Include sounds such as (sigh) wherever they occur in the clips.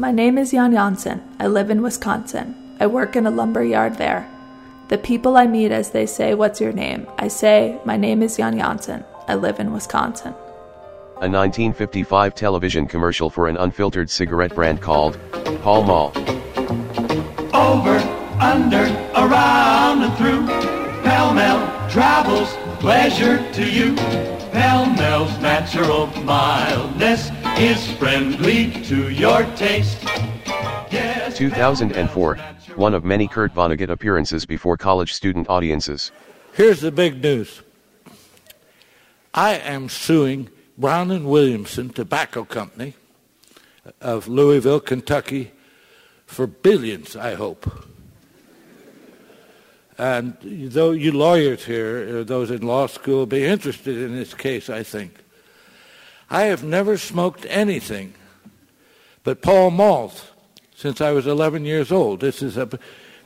My name is Jan Janssen. I live in Wisconsin. I work in a lumber yard there. The people I meet as they say, What's your name? I say, My name is Jan Janssen. I live in Wisconsin. A 1955 television commercial for an unfiltered cigarette brand called Pall Mall. Over, under, around, and through. Pall Mall travels pleasure to you. Pall Mall's natural mildness is friendly to your taste. Yes, 2004, one of many Kurt Vonnegut appearances before college student audiences. Here's the big news. I am suing Brown and Williamson Tobacco Company of Louisville, Kentucky for billions, I hope. And though you lawyers here, uh, those in law school, be interested in this case, I think. I have never smoked anything but Pall Malls since I was 11 years old. This is a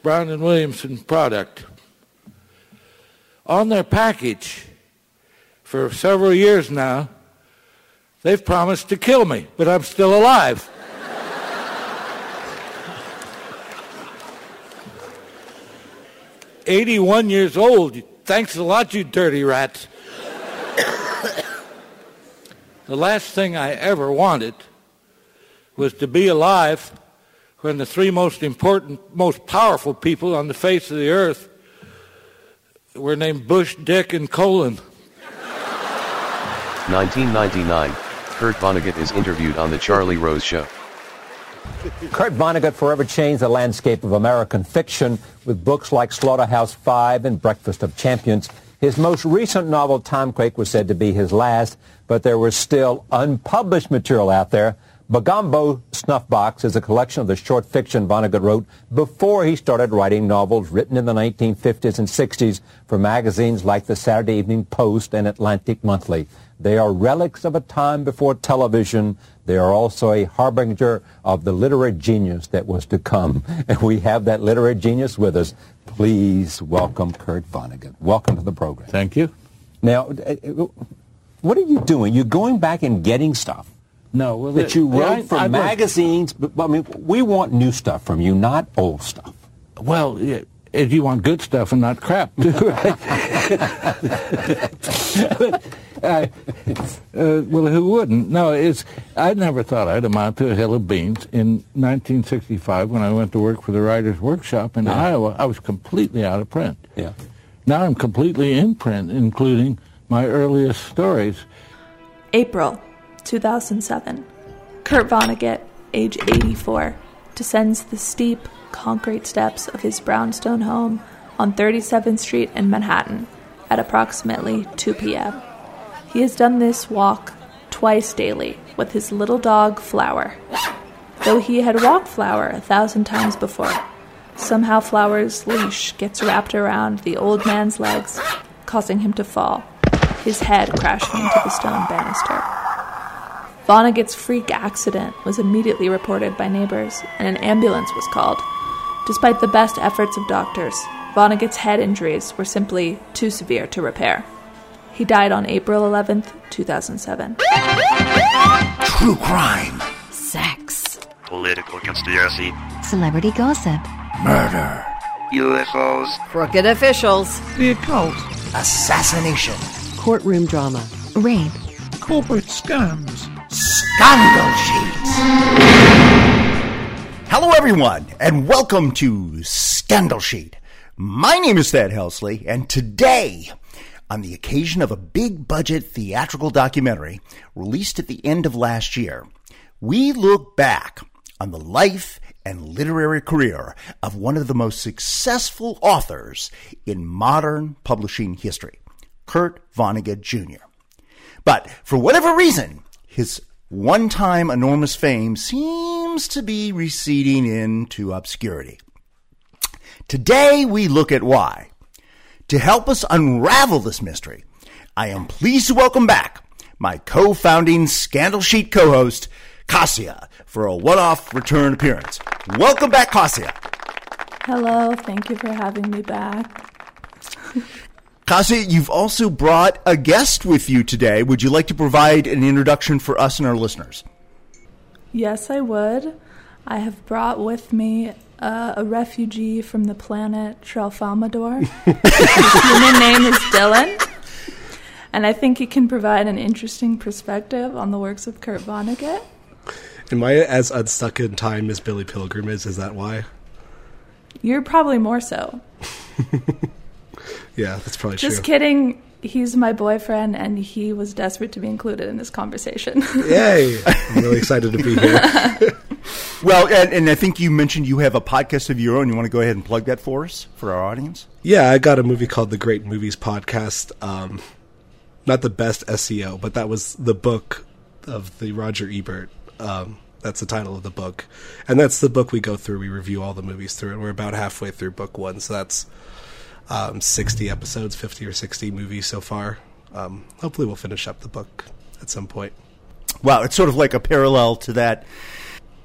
Brown and Williamson product. On their package, for several years now, they've promised to kill me, but I'm still alive. (laughs) Eighty-one years old. Thanks a lot, you dirty rats. The last thing I ever wanted was to be alive when the three most important, most powerful people on the face of the earth were named Bush, Dick, and Colin. 1999, Kurt Vonnegut is interviewed on The Charlie Rose Show. Kurt Vonnegut forever changed the landscape of American fiction with books like Slaughterhouse Five and Breakfast of Champions. His most recent novel, Timequake, was said to be his last, but there was still unpublished material out there. Bagombo Snuffbox is a collection of the short fiction Vonnegut wrote before he started writing novels written in the 1950s and 60s for magazines like the Saturday Evening Post and Atlantic Monthly. They are relics of a time before television. They are also a harbinger of the literary genius that was to come. (laughs) And we have that literary genius with us. Please welcome Kurt Vonnegut. Welcome to the program. Thank you. Now, uh, what are you doing? You're going back and getting stuff No, well, that you yeah, wrote I- for I wrote- magazines. But, I mean, we want new stuff from you, not old stuff. Well, if you want good stuff and not crap, too, right? (laughs) But, uh, uh, well, who wouldn't? No, it's. I never thought I'd amount to a hill of beans. In 1965, when I went to work for the Writers' Workshop in Iowa, I was completely out of print. Yeah. Now I'm completely in print, including my earliest stories. April 2007. Kurt Vonnegut, age 84, descends the steep concrete steps of his brownstone home on 37th Street in Manhattan at approximately 2 p.m. He has done this walk twice daily with his little dog Flower. Though he had walked Flower a thousand times before, somehow Flower's leash gets wrapped around the old man's legs, causing him to fall, his head crashing into the stone banister. Vonnegut's freak accident was immediately reported by neighbors, and an ambulance was called. Despite the best efforts of doctors, Vonnegut's head injuries were simply too severe to repair. He died on April 11th, 2007. True crime. Sex. Political conspiracy. Celebrity gossip. Murder. UFOs. Crooked officials. The occult. Assassination. Courtroom drama. Rape. Corporate scams. Scandal Sheet. Hello, everyone, and welcome to Scandal Sheet. My name is Thad Helsley, and today, on the occasion of a big budget theatrical documentary released at the end of last year, we look back on the life and literary career of one of the most successful authors in modern publishing history, Kurt Vonnegut Jr. But for whatever reason, his one time enormous fame seems to be receding into obscurity. Today we look at why. To help us unravel this mystery, I am pleased to welcome back my co founding Scandal Sheet co host, Kassia, for a one off return appearance. Welcome back, Kassia. Hello, thank you for having me back. (laughs) Kassia, you've also brought a guest with you today. Would you like to provide an introduction for us and our listeners? Yes, I would. I have brought with me uh, a refugee from the planet Tralfamadore. (laughs) His human name is Dylan. And I think he can provide an interesting perspective on the works of Kurt Vonnegut. Am I as unstuck in time as Billy Pilgrim is? Is that why? You're probably more so. (laughs) Yeah, that's probably true. Just true. kidding. He's my boyfriend, and he was desperate to be included in this conversation. (laughs) Yay! I'm really excited to be here. (laughs) Well, and, and I think you mentioned you have a podcast of your own. You want to go ahead and plug that for us, for our audience? Yeah, I got a movie called The Great Movies Podcast. Um, not the best SEO, but that was the book of the Roger Ebert. Um, that's the title of the book, and that's the book we go through. We review all the movies through, and we're about halfway through book one. So that's um, sixty episodes, fifty or sixty movies so far. Um, hopefully, we'll finish up the book at some point. Wow, it's sort of like a parallel to that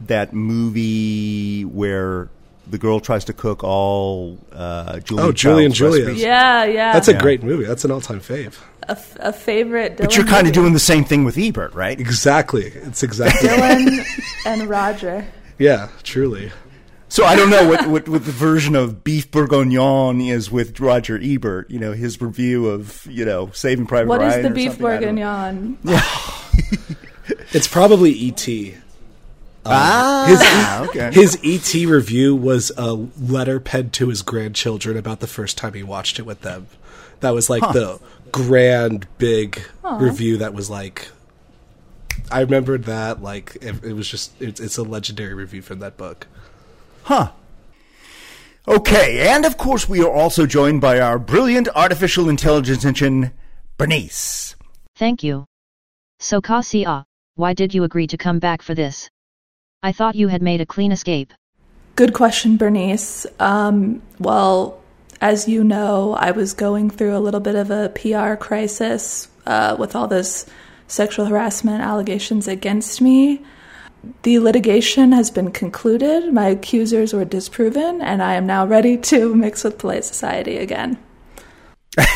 that movie where the girl tries to cook all uh, Julia Oh, Julie and Julia. recipes. yeah, yeah. That's a Yeah. great movie. That's an all-time fave. a, f- a favorite. Dylan But you're kind movie. of doing the same thing with Ebert, right? Exactly. It's exactly. Dylan (laughs) and Roger. yeah, truly. So I don't know what, what, what the version of Beef Bourguignon is with Roger Ebert. You know, his review of you know Saving Private What Ryan. is the beef something. I don't know. bourguignon? (laughs) It's probably E E.T. Ah, His e- okay. his ET review was a letter penned to his grandchildren about the first time he watched it with them. That was like the grand big review. That was like, I remembered that. Like it, it was just it's, it's a legendary review from that book. Huh. Okay, and of course we are also joined by our brilliant artificial intelligence engine, Bernice. Thank you. So Kassia, why did you agree to come back for this? I thought you had made a clean escape. Good question, Bernice. Um, well, as you know, I was going through a little bit of a PR crisis uh, with all this sexual harassment allegations against me. The litigation has been concluded, my accusers were disproven, and I am now ready to mix with polite society again. (laughs)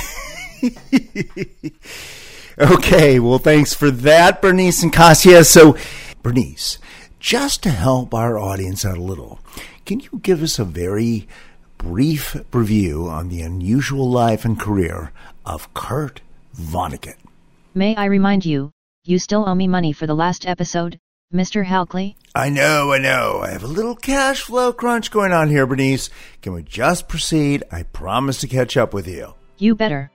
Okay, well, thanks for that, Bernice and Kassia. So, Bernice, just to help our audience out a little, can you give us a very brief review on the unusual life and career of Kurt Vonnegut? May I remind you, you still owe me money for the last episode, Mr. Halkley? I know, I know. I have a little cash flow crunch going on here, Bernice. Can we just proceed? I promise to catch up with you. You better.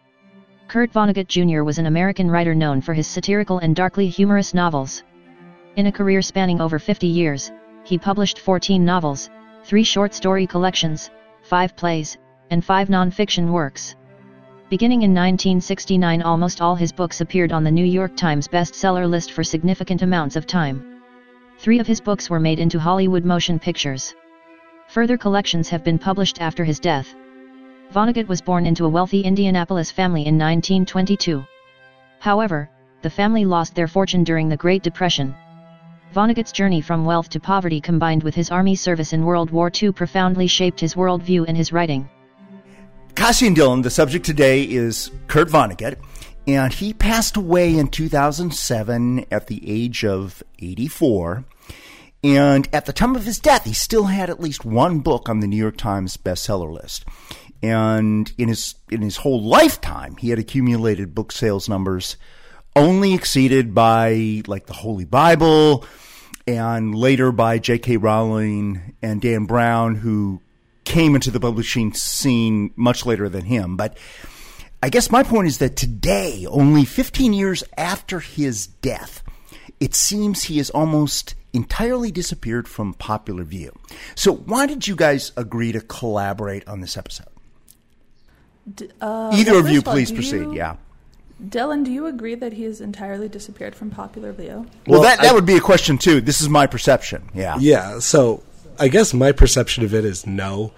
Kurt Vonnegut Jr. was an American writer known for his satirical and darkly humorous novels. In a career spanning over 50 years, he published 14 novels, 3 short story collections, 5 plays, and 5 non-fiction works. Beginning in 1969 almost all his books appeared on the New York Times bestseller list for significant amounts of time. Three of his books were made into Hollywood motion pictures. Further collections have been published after his death. Vonnegut was born into a wealthy Indianapolis family in 1922. However, the family lost their fortune during the Great Depression. Vonnegut's journey from wealth to poverty combined with his army service in World War II profoundly shaped his worldview and his writing. Cassie and Dylan, the subject today is Kurt Vonnegut, and he passed away in 2007 at the age of 84. And at the time of his death, he still had at least one book on the New York Times bestseller list. And in his in his whole lifetime, he had accumulated book sales numbers only exceeded by like the Holy Bible and later by J.K. Rowling and Dan Brown, who came into the publishing scene much later than him. But I guess my point is that today, only 15 years after his death, it seems he has almost entirely disappeared from popular view. So, why did you guys agree to collaborate on this episode? D- uh, Either well, of you, first all, please proceed. you- Yeah. Dylan, do you agree that he has entirely disappeared from popular view? Well, Well, that, that I- would be a question too. This is my perception. Yeah. Yeah, so I guess my perception of it is no.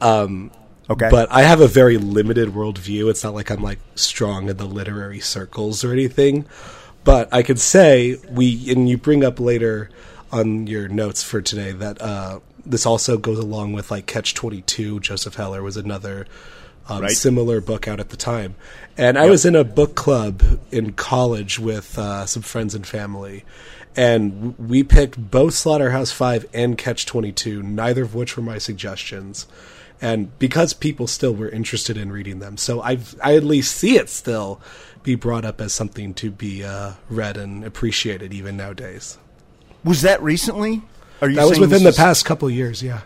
Um, Okay. But I have a very limited worldview. It's not like I'm like strong in the literary circles or anything. But I could say we, and you bring up later on your notes for today that uh, this also goes along with like Catch Twenty Two. Joseph Heller was another um, Right. similar book out at the time. And I was in a book club in college with uh, some friends and family, and we picked both Slaughterhouse Five and Catch Twenty Two, neither of which were my suggestions. And because people still were interested in reading them, so I I at least see it still be brought up as something to be uh, read and appreciated even nowadays. Was that recently? Are you That was within the is- past couple of years, yeah.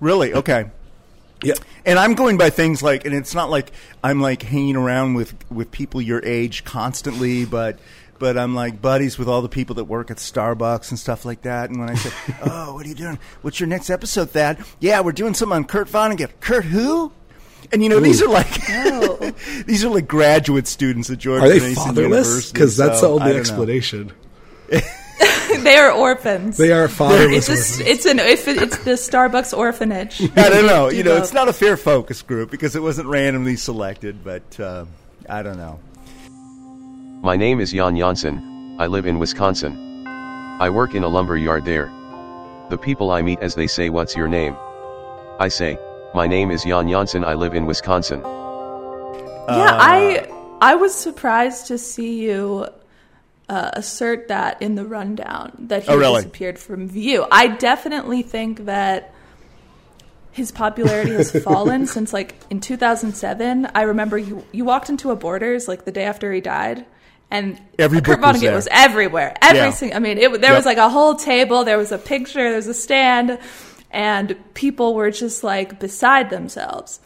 Really? Okay. Yeah. And I'm going by things like, and it's not like I'm like hanging around with with people your age constantly, but but I'm like buddies with all the people that work at Starbucks and stuff like that. And when I say, (laughs) "Oh, what are you doing? What's your next episode, Thad?" Yeah, we're doing something on Kurt Vonnegut. Kurt who? And you know, these are like (laughs) these are like graduate students at George Are they Mason fatherless? Because that's so the only explanation. (laughs) they are orphans. They are fatherless It's a, it's an if it, it's the Starbucks orphanage. I don't know. Do You know, both. it's not a fair focus group because it wasn't randomly selected, but uh, I don't know. My name is Jan Janssen, I live in Wisconsin. I work in a lumber yard there. The people I meet as they say what's your name? I say, my name is Jan Janssen I live in Wisconsin. Yeah, I I was surprised to see you uh, assert that in the rundown that he Oh, really? disappeared from view. I definitely think that his popularity has (laughs) fallen since like in 2007. I remember you you walked into a Borders like the day after he died. And Every Kurt book was Vonnegut there. was everywhere. Every Yeah. single, I mean, it, there Yep. was like a whole table, there was a picture, there was a stand, and people were just like beside themselves.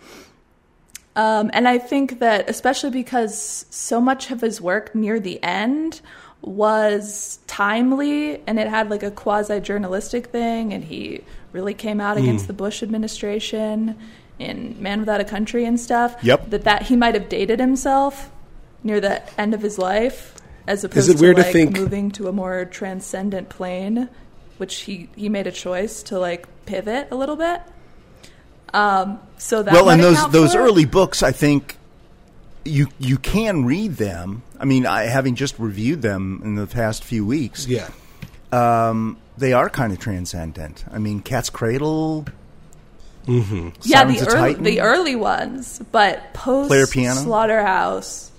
Um, and I think that, especially because so much of his work near the end was timely and it had like a quasi journalistic thing, and he really came out against Mm. the Bush administration in Man Without a Country and stuff. Yep. That, that he might have dated himself near the end of his life, as opposed it weird to to like think- moving to a more transcendent plane, which he, he made a choice to like pivot a little bit. Um, so that well, might and those those it. early books, I think you you can read them. I mean, I having just reviewed them in the past few weeks. Yeah. Um, they are kind of transcendent. I mean, Cat's Cradle. Mm-hmm. yeah, the early, the early ones, but post Player Piano? Slaughterhouse,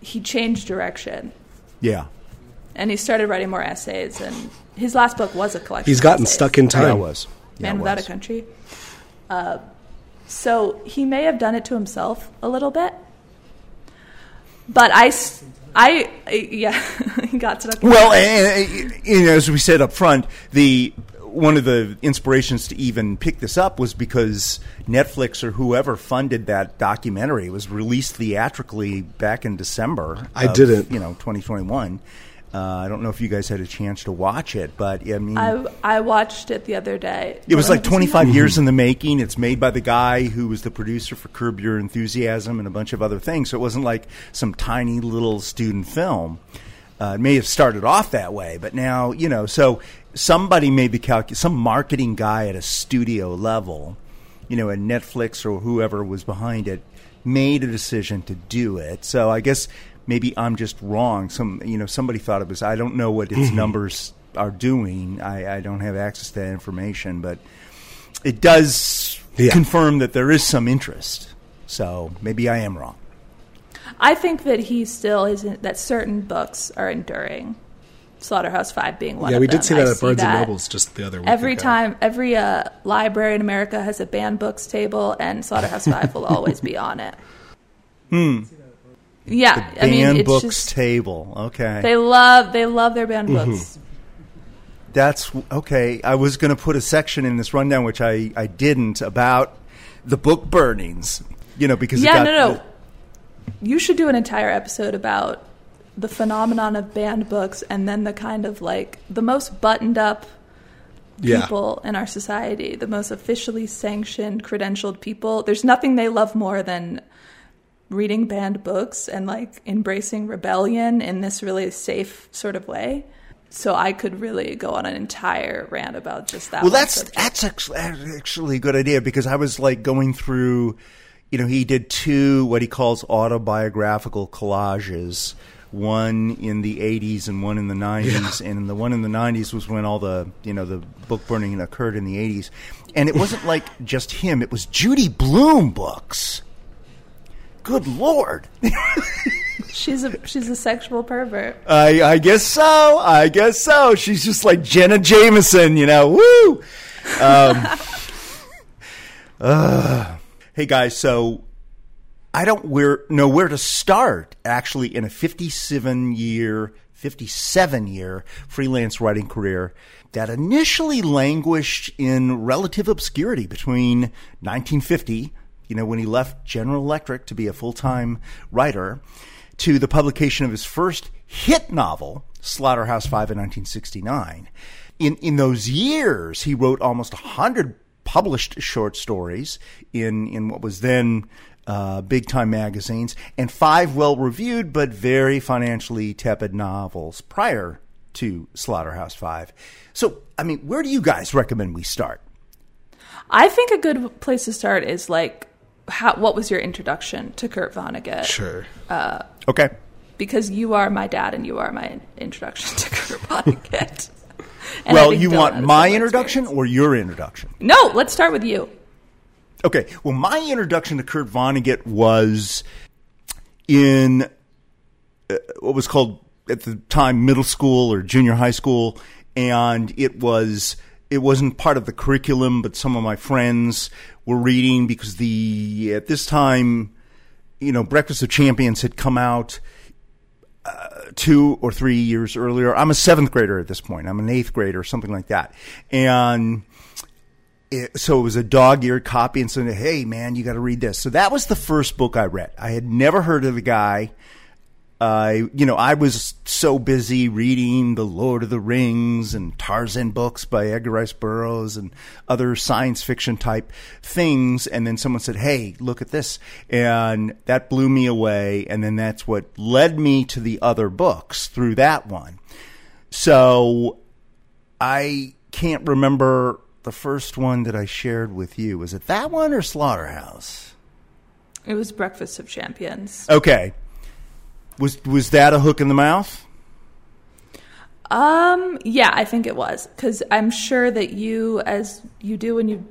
he changed direction Yeah. and he started writing more essays. And his last book was a collection. He's gotten essays, stuck in time. Yeah, it was. Yeah, Man it Without was. a Country. Uh, so he may have done it to himself a little bit, but I, I yeah, (laughs) he got stuck. in Well, time. and, and, you know, as we said up front, the one of the inspirations to even pick this up was because Netflix or whoever funded that documentary It was released theatrically back in December. I of, didn't. You know, 2021. Uh, I don't know if you guys had a chance to watch it, but I mean, I I watched it the other day. it was like have you seen 25 years in the making. It's made by the guy who was the producer for Curb Your Enthusiasm and a bunch of other things. So it wasn't like some tiny little student film. Uh, it may have started off that way, but now, you know, so somebody made the some marketing guy at a studio level, you know, at Netflix or whoever was behind it, made a decision to do it. So I guess maybe I'm just wrong. Some, you know, somebody thought it was, I don't know what its Mhm. numbers are doing. I, I don't have access to that information, but it does Yeah. confirm that there is some interest. So maybe I am wrong. I think that he still isn't. That certain books are enduring. Slaughterhouse Five being one. Yeah, of we them. did see I that at Barnes and Nobles just the other week. Every ago. time, every uh, library in America has a banned books table, and Slaughterhouse (laughs) Five will always be on it. Hmm. Yeah, The I mean, banned it's books just table. Okay. they love they love their banned Mm-hmm. books. That's okay. I was going to put a section in this rundown, which I, I didn't, about the book burnings. You know, because it Yeah, got no, no. You should do an entire episode about the phenomenon of banned books, and then the kind of like the most buttoned up Yeah. people in our society, the most officially sanctioned, credentialed people. There's nothing they love more than reading banned books and like embracing rebellion in this really safe sort of way. So I could really go on an entire rant about just that. well, that's subject. that's actually, actually a good idea because I was like going through, you know, he did two what he calls autobiographical collages one in the 80s and one in the 90s. And the one in the 90s was when all the, you know, the book burning occurred in the 80s. And it wasn't like just him, it was Judy Blume books. Good Lord. She's a she's a sexual pervert. I, I guess so. I guess so. She's just like Jenna Jameson, you know. Woo! Um, (laughs) uh, hey guys, so I don't where, know where to start actually in a 57 year, 57 year freelance writing career that initially languished in relative obscurity between 1950, you know, when he left General Electric to be a full time writer, to the publication of his first hit novel, Slaughterhouse Five in 1969. In, in those years, he wrote almost 100 published short stories in, in what was then uh, big time magazines, and five well reviewed but very financially tepid novels prior to Slaughterhouse Five. So, I mean, where do you guys recommend we start? I think a good place to start is like, how, what was your introduction to Kurt Vonnegut? Sure. Uh, Okay. because you are my dad and you are my introduction to Kurt Vonnegut. (laughs) And well, you want my introduction or your introduction? No, let's start with you. Okay. Well, my introduction to Kurt Vonnegut was in uh, what was called at the time middle school or junior high school, and it was it wasn't part of the curriculum, but some of my friends were reading because the at this time, you know, Breakfast of Champions had come out two or three years earlier. I'm a seventh grader at this point. I'm an eighth grader, something like that, and it, so it was a dog-eared copy and said, "Hey, man, you got to read this." So that was the first book I read. I had never heard of the guy. I, you know, I was so busy reading the Lord of the Rings and Tarzan books by Edgar Rice Burroughs and other science fiction type things. And then someone said, Hey, look at this. And that blew me away. And then that's what led me to the other books through that one. So I can't remember the first one that I shared with you. Was it that one or Slaughterhouse? It was Breakfast of Champions. Okay. Was was that a hook in the mouth? Um, yeah, I think it was because I'm sure that you, as you do when you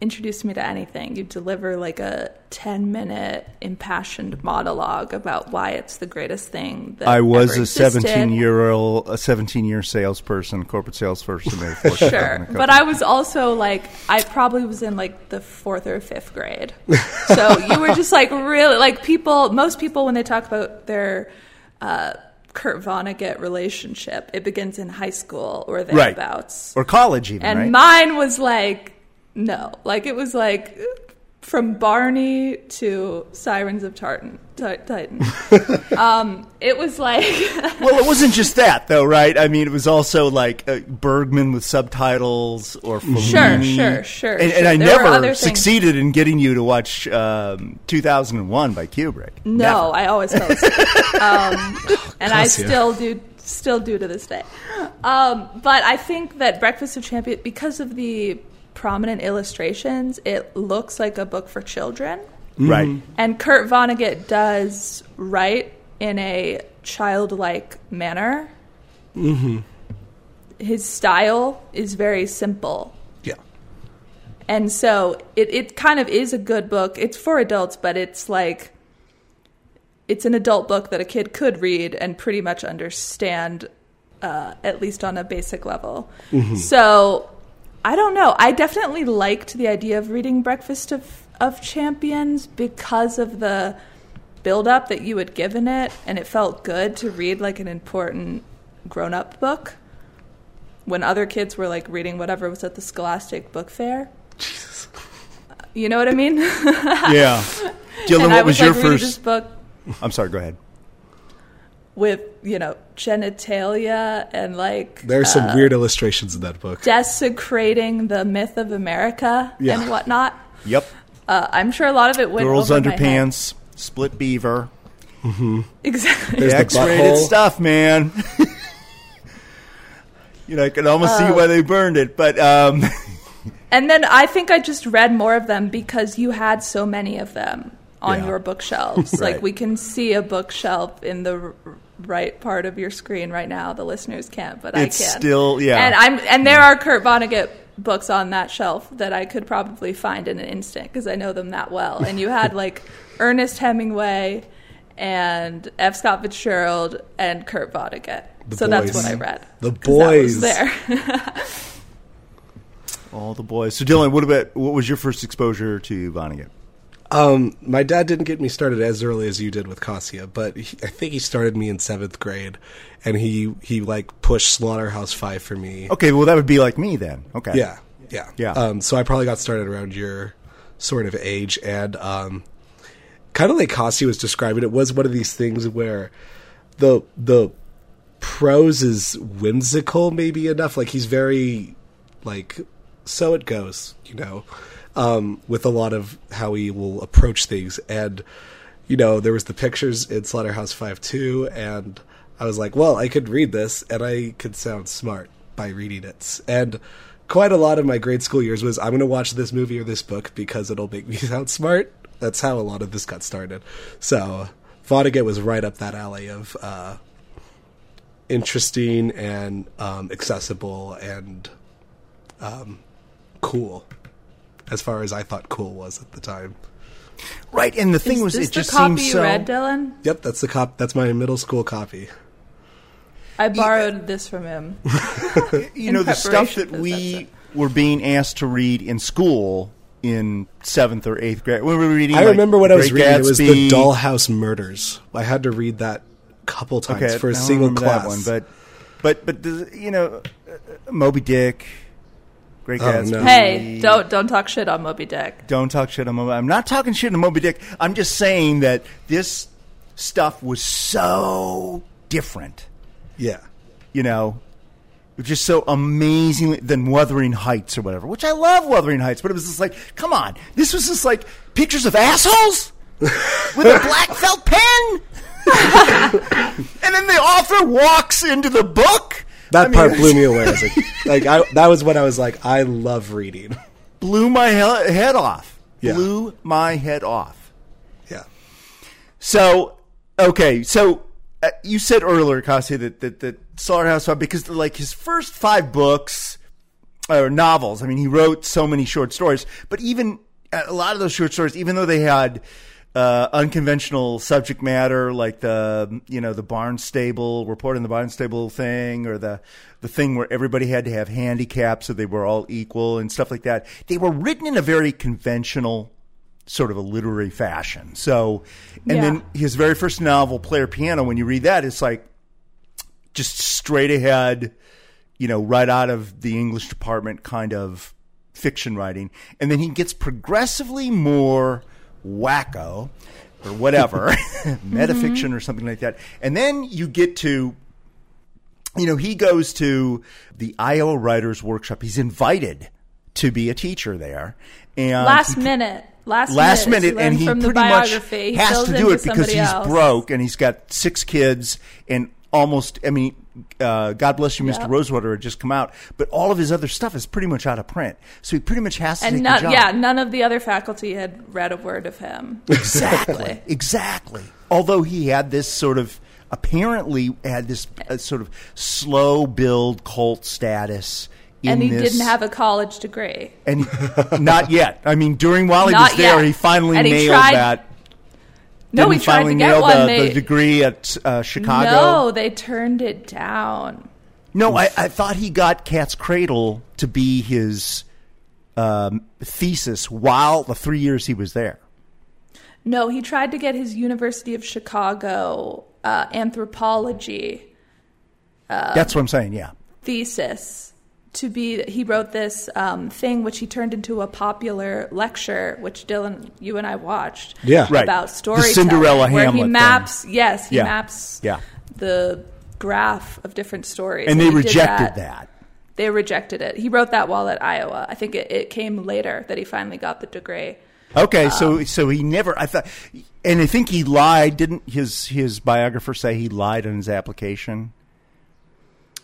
introduce me to anything, you deliver like a 10 minute impassioned monologue about why it's the greatest thing that I was a 17 year old, a 17 year salesperson, corporate salesperson. at Ford Truck and a Sure, but I was also like, I probably was in like the fourth or fifth grade. So you were just like really like people. Most people when they talk about their uh, Kurt Vonnegut relationship, it begins in high school or right thereabouts. or college even, And right? mine was like, no, like it was like from Barney to Sirens of Tartan, Titan. (laughs) um, it was like, (laughs) well, it wasn't just that though, right? I mean, it was also like uh, Bergman with subtitles or Fellini. sure, sure, And, sure. and I There never things. succeeded in getting you to watch um, 2001 by Kubrick. no, I always fell (laughs) asleep. um, and I you. still do, still do to this day. Um, but I think that Breakfast of Champions, because of the prominent illustrations, it looks like a book for children. Right. And Kurt Vonnegut does write in a childlike manner. Mm-hmm. His style is very simple. Yeah. And so it, it kind of is a good book. It's for adults, but it's like it's an adult book that a kid could read and pretty much understand, uh, at least on a basic level. So I don't know. I definitely liked the idea of reading Breakfast of, of Champions because of the build up that you had given it, and it felt good to read like an important grown up book when other kids were like reading whatever was at the Scholastic Book Fair. Jesus. You know what I mean? Yeah. (laughs) Dylan, and I what was, was your like reading first? this book I'm sorry. Go ahead. With you know genitalia and like There are some uh, weird illustrations in that book. desecrating the myth of America Yeah. and whatnot. Yep. Uh, I'm sure a lot of it went Girls over my head. underpants, split beaver. Exactly. There's the X-rated butthole. stuff, man. (laughs) you know, I can almost Oh. see why they burned it, but um, (laughs) And then I think I just read more of them because you had so many of them. on Yeah. your bookshelves. (laughs) Right. Like we can see a bookshelf in the r- right part of your screen right now. The listeners can't, but It's I can. It's still- yeah. And I'm and there are Kurt Vonnegut books on that shelf that I could probably find in an instant because I know them that well. And you had (laughs) like Ernest Hemingway and F. Scott Fitzgerald and Kurt Vonnegut. The so that's what I read. The 'Cause that was boys. there. (laughs) All the boys. So Dylan, what about what was your first exposure to Vonnegut? Um, my dad didn't get me started as early as you did with Kassia, but he, I think he started me in seventh grade, and he he like pushed Slaughterhouse Five for me. Okay, well that would be like me then. Okay. Yeah, yeah, Yeah. Um, so I probably got started around your sort of age, and um, kind of like Kassia was describing, it was one of these things where the the prose is whimsical, maybe enough. Like he's very like so it goes, you know, um, with a lot of how he will approach things. And you know, there was the pictures in Slaughterhouse Five too, and I was like, well, I could read this, and I could sound smart by reading it. And quite a lot of my grade school years was I'm going to watch this movie or this book because it'll make me (laughs) sound smart. That's how a lot of this got started. So Vonnegut was right up that alley of uh, interesting and um, accessible and um, cool, as far as I thought cool was at the time. Right, and the thing Is was, this it just the copy seems you so. read, Dylan? Yep, that's the cop. That's my middle school copy. I borrowed this from him. (laughs) you know, the stuff that we were being asked to read in school in seventh or eighth grade. We were reading. I like, remember what I was Great reading. It was the Dollhouse Murders. I had to read that a couple times Okay, for a I don't single class. that one, but but but you know, uh, Moby Dick, Great Oh, no. Hey, don't don't talk shit on Moby Dick. Don't talk shit on Moby. I'm not talking shit on Moby Dick. I'm just saying that this stuff was so different. yeah, You know, it was just so amazingly than Wuthering Heights or whatever. Which I love Wuthering Heights, but it was just like, come on, this was just like pictures of assholes with a black felt pen. (laughs) and then the author walks into the book. That I mean, part blew me away. As a, like I, that was when I was like, I love reading. blew my he- head off. Yeah. Blew my head off. Yeah, So okay, so uh, you said earlier, Kasi, that that, that Slaughterhouse Five because like his first five books or novels. I mean, he wrote so many short stories, but even uh, a lot of those short stories, even though they had uh, unconventional subject matter, like the you know the Barnstable report in the Barnstable thing, or the the thing where everybody had to have handicaps so they were all equal and stuff like that. They were written in a very conventional sort of a literary fashion. So, and Yeah. then his very first novel, Player Piano, when you read that, it's like just straight ahead, you know, right out of the English department kind of fiction writing. And then he gets progressively more wacko or whatever, (laughs) (laughs) metafiction or something like that. And then you get to you know, he goes to the Iowa Writers Workshop. He's invited to be a teacher there. And Last he- minute. Last, last minute, minute, and he from the pretty much has to do it because he's else. broke and he's got six kids and almost. I mean, uh, God bless you, Mr. Yep. Rosewater had just come out, but all of his other stuff is pretty much out of print. So he pretty much has to And take none, the job. yeah, none of the other faculty had read a word of him. Exactly. (laughs) (laughs) exactly. Although he had this sort of apparently had this uh, sort of slow build cult status. In and he this, didn't have a college degree. and not yet. I mean, during while he Not was there, yet. he finally And he nailed tried- that. No, Didn't he tried finally to get nail one. the, They- the degree at uh, Chicago. No, they turned it down. No, I, I thought he got Cat's Cradle to be his um, thesis while the three years he was there. No, he tried to get his University of Chicago uh, anthropology Uh, That's what I'm saying. Yeah. thesis to be. He wrote this um, thing, which he turned into a popular lecture, which Dylan, you and I watched. Yeah. Right. About The storytelling, Cinderella where Hamlet he thing. maps. Yes, he Yeah. maps. Yeah. The graph of different stories, And they he did rejected that. They rejected it. He wrote that while at Iowa. I think it, it came later that he finally got the degree. Okay, Um, so so he never. I thought, and I think he lied. Didn't his his biographer say he lied on his application,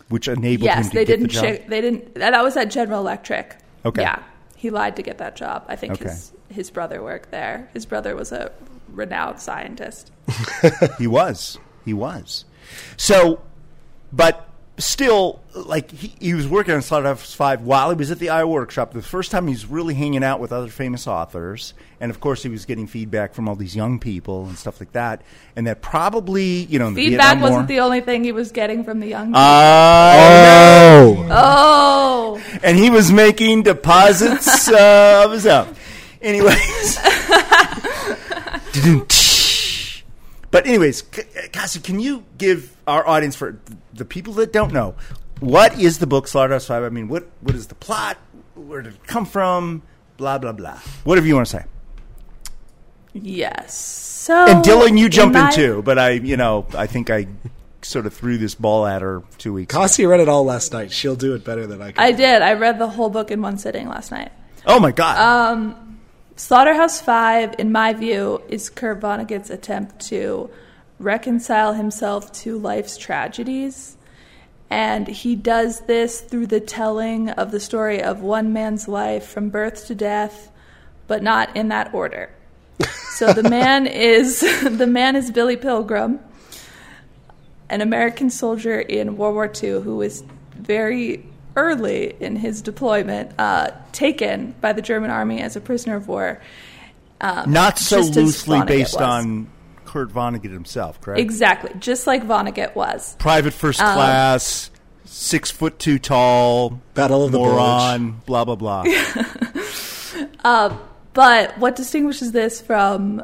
which enabled him yes, to they get didn't. the job? Check, they didn't. That was at General Electric. Okay. Yeah, he lied to get that job. I think Okay. his his brother worked there. His brother was a renowned scientist. (laughs) he was. He was. So, but still, like he, he was working on Slaughterhouse Five while he was at the Iowa workshop. The first time he was really hanging out with other famous authors, and of course he was getting feedback from all these young people and stuff like that. And that probably, you know, in the Feedback wasn't War- the only thing he was getting from the young. I know. oh, and he was making deposits (laughs) uh, of his own. Anyways. (laughs) (laughs) but anyways, C- Casa, can you give our audience, for the people that don't know, what is the book Slaughterhouse Five? I mean, what what is the plot? Where did it come from? Blah blah blah. Whatever you want to say. yes. So and Dylan, you jump in my- too. But I, you know, I think I sort of threw this ball at her two weeks. ago. Cassie read it all last night. She'll do it better than I can. I did. I read the whole book in one sitting last night. Oh my god! Um, Slaughterhouse Five, in my view, is Kurt Vonnegut's attempt to reconcile himself to life's tragedies. And he does this through the telling of the story of one man's life from birth to death, but not in that order. (laughs) So the man is (laughs) the man is Billy Pilgrim, an American soldier in World War II who was very early in his deployment uh, taken by the German army as a prisoner of war. Um, Not so loosely based was. on Kurt Vonnegut himself, correct? Exactly, just like Vonnegut was. Private first Um, class, six foot two tall, Battle of the moron, blah blah blah. (laughs) Uh, but what distinguishes this from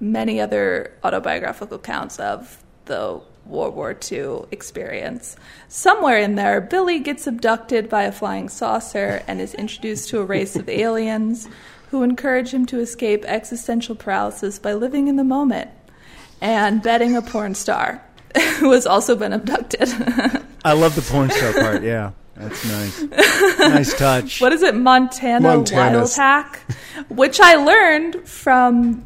many other autobiographical accounts of the World War II experience? Somewhere in there, Billy gets abducted by a flying saucer and is introduced to a race of (laughs) aliens who encourage him to escape existential paralysis by living in the moment and betting a porn star (laughs) who has also been abducted. I love the porn star part. Yeah, that's nice. nice touch. what is it, Montana Montana's. Wildhack? Which I learned from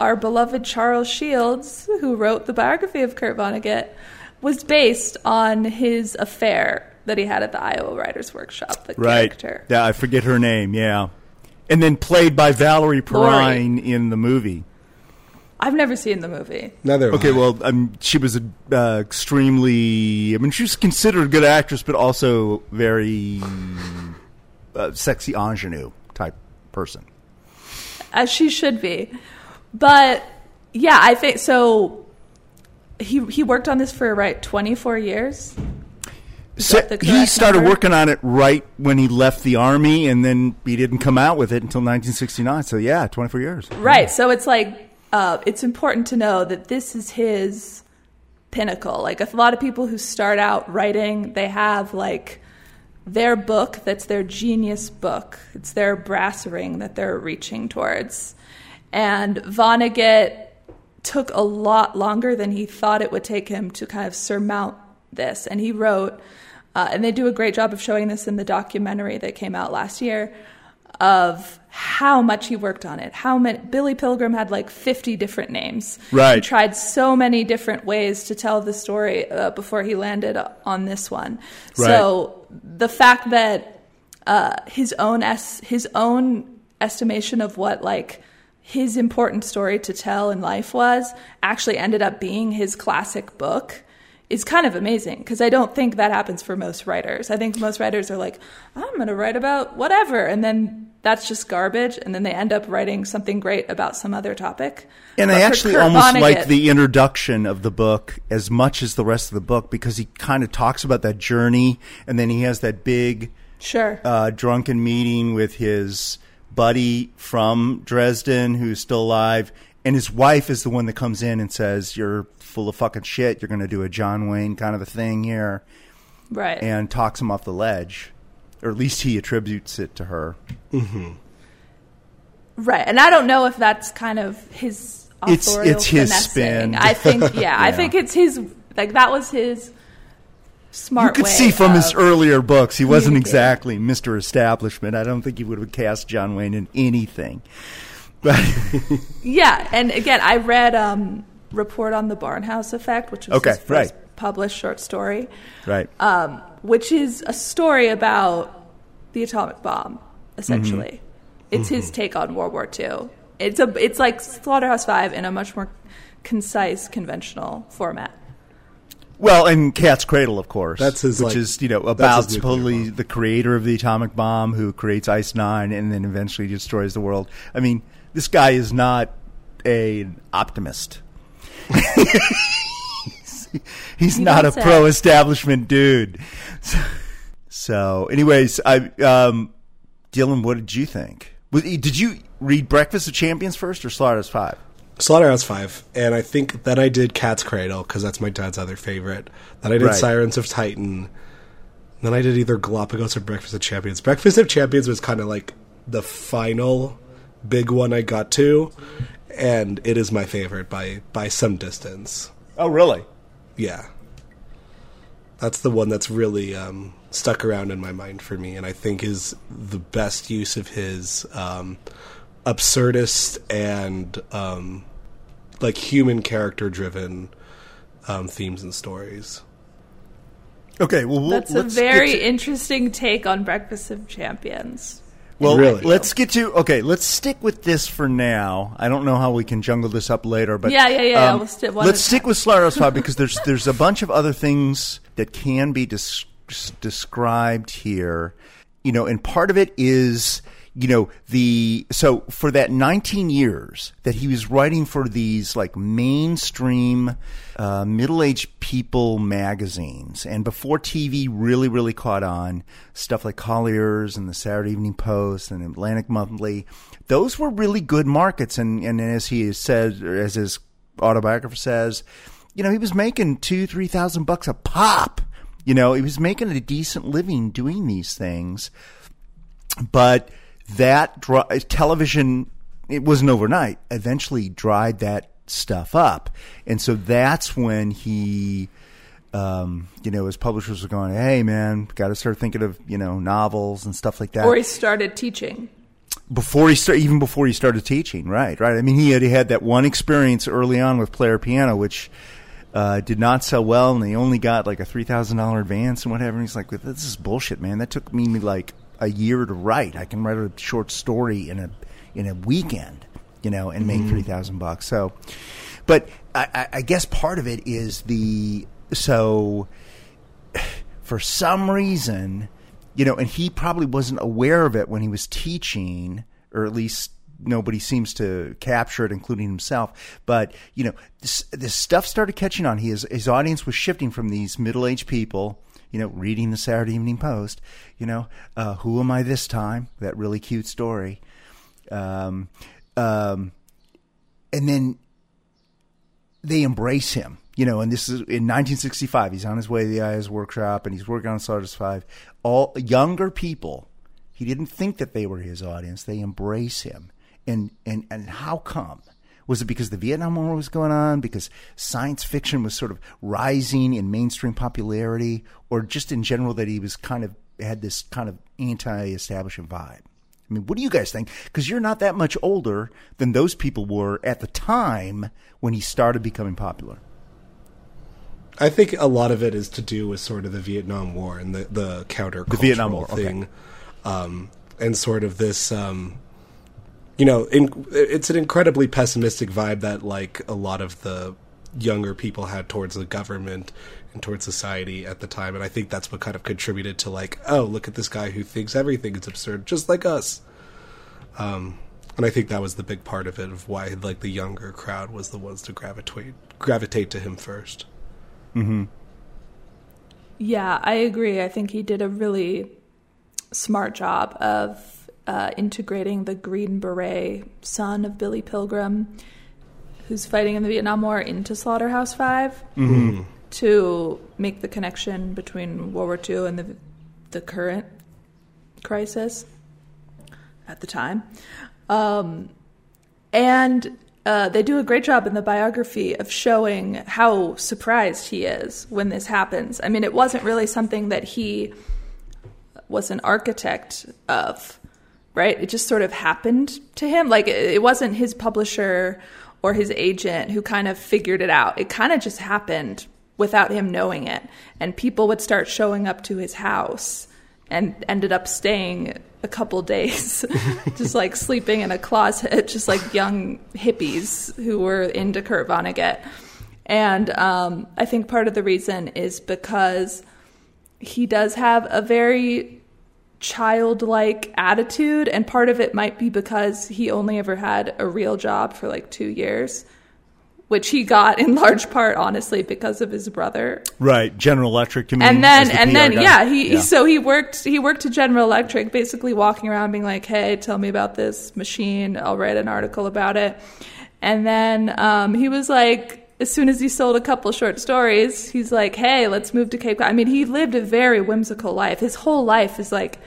our beloved Charles Shields, who wrote the biography of Kurt Vonnegut, was based on his affair that he had at the Iowa Writers Workshop. The Right. character. Yeah, I forget her name. Yeah, and then played by Valerie Perrine in the movie. I've never seen the movie. Neither. Okay, well, um, she was a, uh, extremely. I mean, she was considered a good actress, but also very uh, sexy ingenue type person. as she should be. But yeah, I think so. He he worked on this for right twenty four years. So he started number? working on it right when he left the army, and then he didn't come out with it until 1969. So yeah, 24 years. Right. So it's like uh, it's important to know that this is his pinnacle. Like a lot of people who start out writing, they have like their book that's their genius book. It's their brass ring that they're reaching towards. And Vonnegut took a lot longer than he thought it would take him to kind of surmount this. And he wrote, uh, and they do a great job of showing this in the documentary that came out last year of how much he worked on it. How many Billy Pilgrim had like 50 different names. Right. He tried so many different ways to tell the story uh, before he landed on this one. Right. So the fact that uh, his own es- his own estimation of what like his important story to tell in life was actually ended up being his classic book is kind of amazing because I don't think that happens for most writers. I think most writers are like, I'm going to write about whatever, and then that's just garbage, and then they end up writing something great about some other topic. And But I actually Kurt almost Vonnegut- like the introduction of the book as much as the rest of the book because he kind of talks about that journey, and then he has that big sure. uh, drunken meeting with his buddy from Dresden who's still alive. And his wife is the one that comes in and says, You're full of fucking shit. You're going to do a John Wayne kind of a thing here. right. And talks him off the ledge. Or at least he attributes it to her. Mm-hmm. Right, and I don't know if that's kind of his It's- authorial it's his finessing. spin. I think, (laughs) yeah, I think it's his. Like that was his smart. you could see from his earlier books, he wasn't exactly Mr. Establishment. I don't think he would have cast John Wayne in anything. But (laughs) Yeah, and again, I read um, "Report on the Barnhouse Effect," which was Okay, his first right. published short story, right. um, which is a story about the atomic bomb. Essentially, Mm-hmm. it's his take on World War II. It's a it's like Slaughterhouse Five in a much more concise, conventional format. Well, and Cat's Cradle, of course. That's his, which like- is you know about supposedly bomb. the creator of the atomic bomb who creates Ice Nine and then eventually destroys the world. I mean, this guy is not a, an optimist. he's (laughs) he's He not a pro-establishment dude. So, (laughs) so anyways, I um, Dylan, what did you think? Did you read Breakfast of Champions first or Slaughterhouse Five? Slaughterhouse Five, and I think then I did Cat's Cradle because that's my dad's other favorite. Then I did Right. Sirens of Titan. Then I did either Galapagos or Breakfast of Champions. Breakfast of Champions was kind of like the final big one I got to, and it is my favorite by by some distance. Oh, really? Yeah, that's the one that's really um, stuck around in my mind for me, and I think is the best use of his um, absurdist and um, like human character driven um, themes and stories. Okay, well, we'll That's a very to- interesting take on Breakfast of Champions. Well, Really? let's get to okay. Let's stick with this for now. I don't know how we can jungle this up later, but Yeah, yeah, yeah, um, we'll sti- one let's stick time. with Slaughterhouse Five (laughs) because there's there's a bunch of other things that can be des- described here. You know, and part of it is you know the so for that 19 years that he was writing for these like mainstream uh, middle-aged people magazines and before tv really really caught on stuff like collier's and the saturday evening post and atlantic monthly those were really good markets. And, and as he said as his autobiographer says you know he was making two three thousand bucks a pop. You know he was making a decent living doing these things. But that dri- television it wasn't overnight eventually dried that stuff up and so that's when he um, you know his publishers were going hey man got to start thinking of you know novels and stuff like that Or he started teaching. before he start, even before he started teaching, right? Right. I mean, he had he had that one experience early on with player piano, which uh, did not sell well, and he only got like a three thousand dollar advance and whatever. And he's like, "This is bullshit, man. That took me like a year to write. I can write a short story in a in a weekend, you know, and make mm-hmm. three thousand bucks." So, but I, I, I guess part of it is the so for some reason, you know, and he probably wasn't aware of it when he was teaching, or at least nobody seems to capture it, including himself. But you know, this, this stuff started catching on. His his audience was shifting from these middle aged people, you know, reading the Saturday Evening Post. You know, uh, who am I this time? That really cute story. Um, um, and then they embrace him. You know, and this is in 1965. He's on his way to the IS workshop, and he's working on Sardis Five. All younger people, he didn't think that they were his audience. They embrace him, and and and how come? Was it because the Vietnam War was going on? Because science fiction was sort of rising in mainstream popularity, or just in general that he was kind of had this kind of anti-establishment vibe? I mean, what do you guys think? Because you're not that much older than those people were at the time when he started becoming popular. I think a lot of it is to do with sort of the Vietnam War and the the counter Vietnam War, okay. thing, um, and sort of this. Um, you know, in, it's an incredibly pessimistic vibe that like a lot of the younger people had towards the government and towards society at the time, and I think that's what kind of contributed to like, oh, look at this guy who thinks everything is absurd, just like us. Um, and I think that was the big part of it of why like the younger crowd was the ones to gravitate gravitate to him first. Mm-hmm. Yeah, I agree. I think he did a really smart job of uh, integrating the Green Beret son of Billy Pilgrim, who's fighting in the Vietnam War, into Slaughterhouse 5 Mhm. to make the connection between World War II and the the current crisis at the time. Um, and uh, they do a great job in the biography of showing how surprised he is when this happens. I mean, it wasn't really something that he was an architect of, right? It just sort of happened to him. Like, it wasn't his publisher or his agent who kind of figured it out. It kind of just happened without him knowing it. And people would start showing up to his house and ended up staying a couple (laughs) days, (laughs) just like sleeping in a closet, just like young hippies who were into Kurt Vonnegut. And um, I think part of the reason is because he does have a very childlike attitude, and part of it might be because he only ever had a real job for like two years, which he got in large part, honestly, because of his brother. Right, General Electric. You And then, the and PR then, guy? yeah, he so he worked. He worked to General Electric, basically walking around being like, "Hey, tell me about this machine. I'll write an article about it." And then um, he was like, as soon as he sold a couple short stories, he's like, "Hey, let's move to Cape Cod." I mean, he lived a very whimsical life. His whole life is like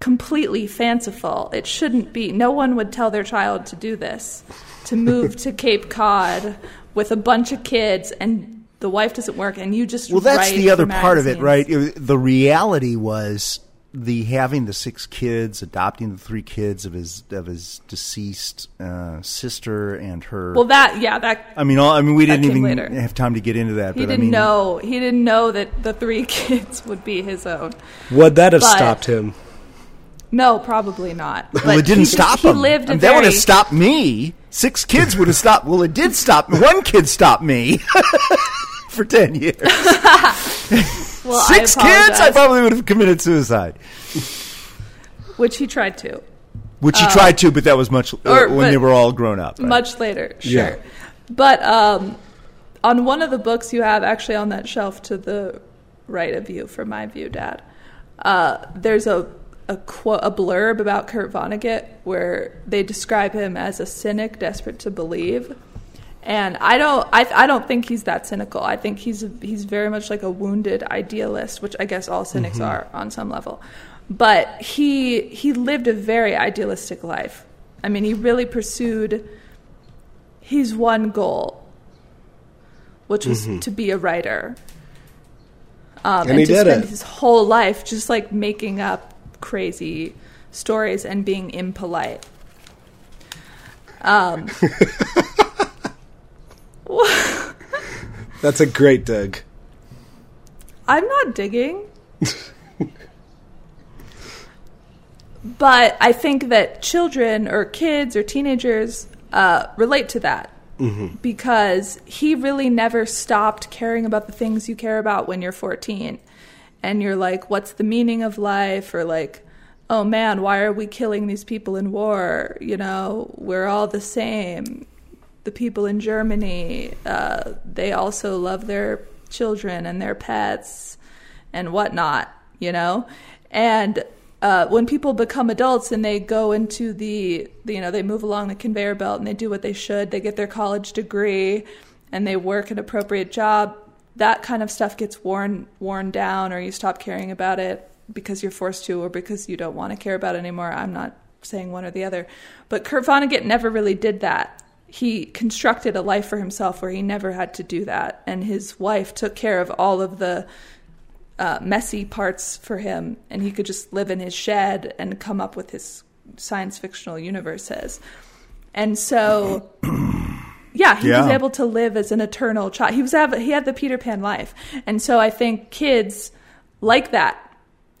completely fanciful. It shouldn't be. No one would tell their child to do this, to move to (laughs) Cape Cod with a bunch of kids and the wife doesn't work and you just Well, that's the other part of it, right? The reality was the having the six kids, adopting the three kids of his of his deceased uh, sister and her. Well, that yeah, that I mean, all, I mean, we didn't even later. have time to get into that. he but didn't I mean, know. He didn't know that the three (laughs) kids would be his own. Would that have But- stopped him? No, probably not. Well, it didn't he, stop he him. lived a And that would have stopped me. Six kids would have stopped. Well, it did stop. One kid stopped me (laughs) for ten years. (laughs) Well, Six I kids, I probably would have committed suicide. which he tried to. Which he Uh, tried to, but that was much uh, or- when they were all grown up. right? Much later, sure. Yeah. But um, on one of the books you have actually on that shelf to the right of you, from my view, Dad, uh, there's a a, quote, a blurb about Kurt Vonnegut where they describe him as a cynic desperate to believe. And I don't, I, I don't think he's that cynical. I think he's he's very much like a wounded idealist, which I guess all cynics Mhm. are on some level. But he he lived a very idealistic life. I mean, he really pursued his one goal, which was Mhm. to be a writer. Um, And and, he to did spend it. his whole life just like making up crazy stories and being impolite. Um, (laughs) (laughs) That's a great dig. I'm not digging. but I think that children or kids or teenagers uh, relate to that Mm-hmm. because he really never stopped caring about the things you care about when you're 14. And you're like, what's the meaning of life? Or like, oh man, why are we killing these people in war? You know, we're all the same. The people in Germany, uh, they also love their children and their pets and whatnot, you know? And uh, when people become adults and they go into the, you know, they move along the conveyor belt and they do what they should, they get their college degree and they work an appropriate job, that kind of stuff gets worn worn down or you stop caring about it because you're forced to or because you don't want to care about it anymore. I'm not saying one or the other. But Kurt Vonnegut never really did that. He constructed a life for himself where he never had to do that. And his wife took care of all of the uh, messy parts for him, and he could just live in his shed and come up with his science fictional universes. And so, (clears throat) yeah, he was able to live as an eternal child. He was have, he had the Peter Pan life, and so I think kids like that.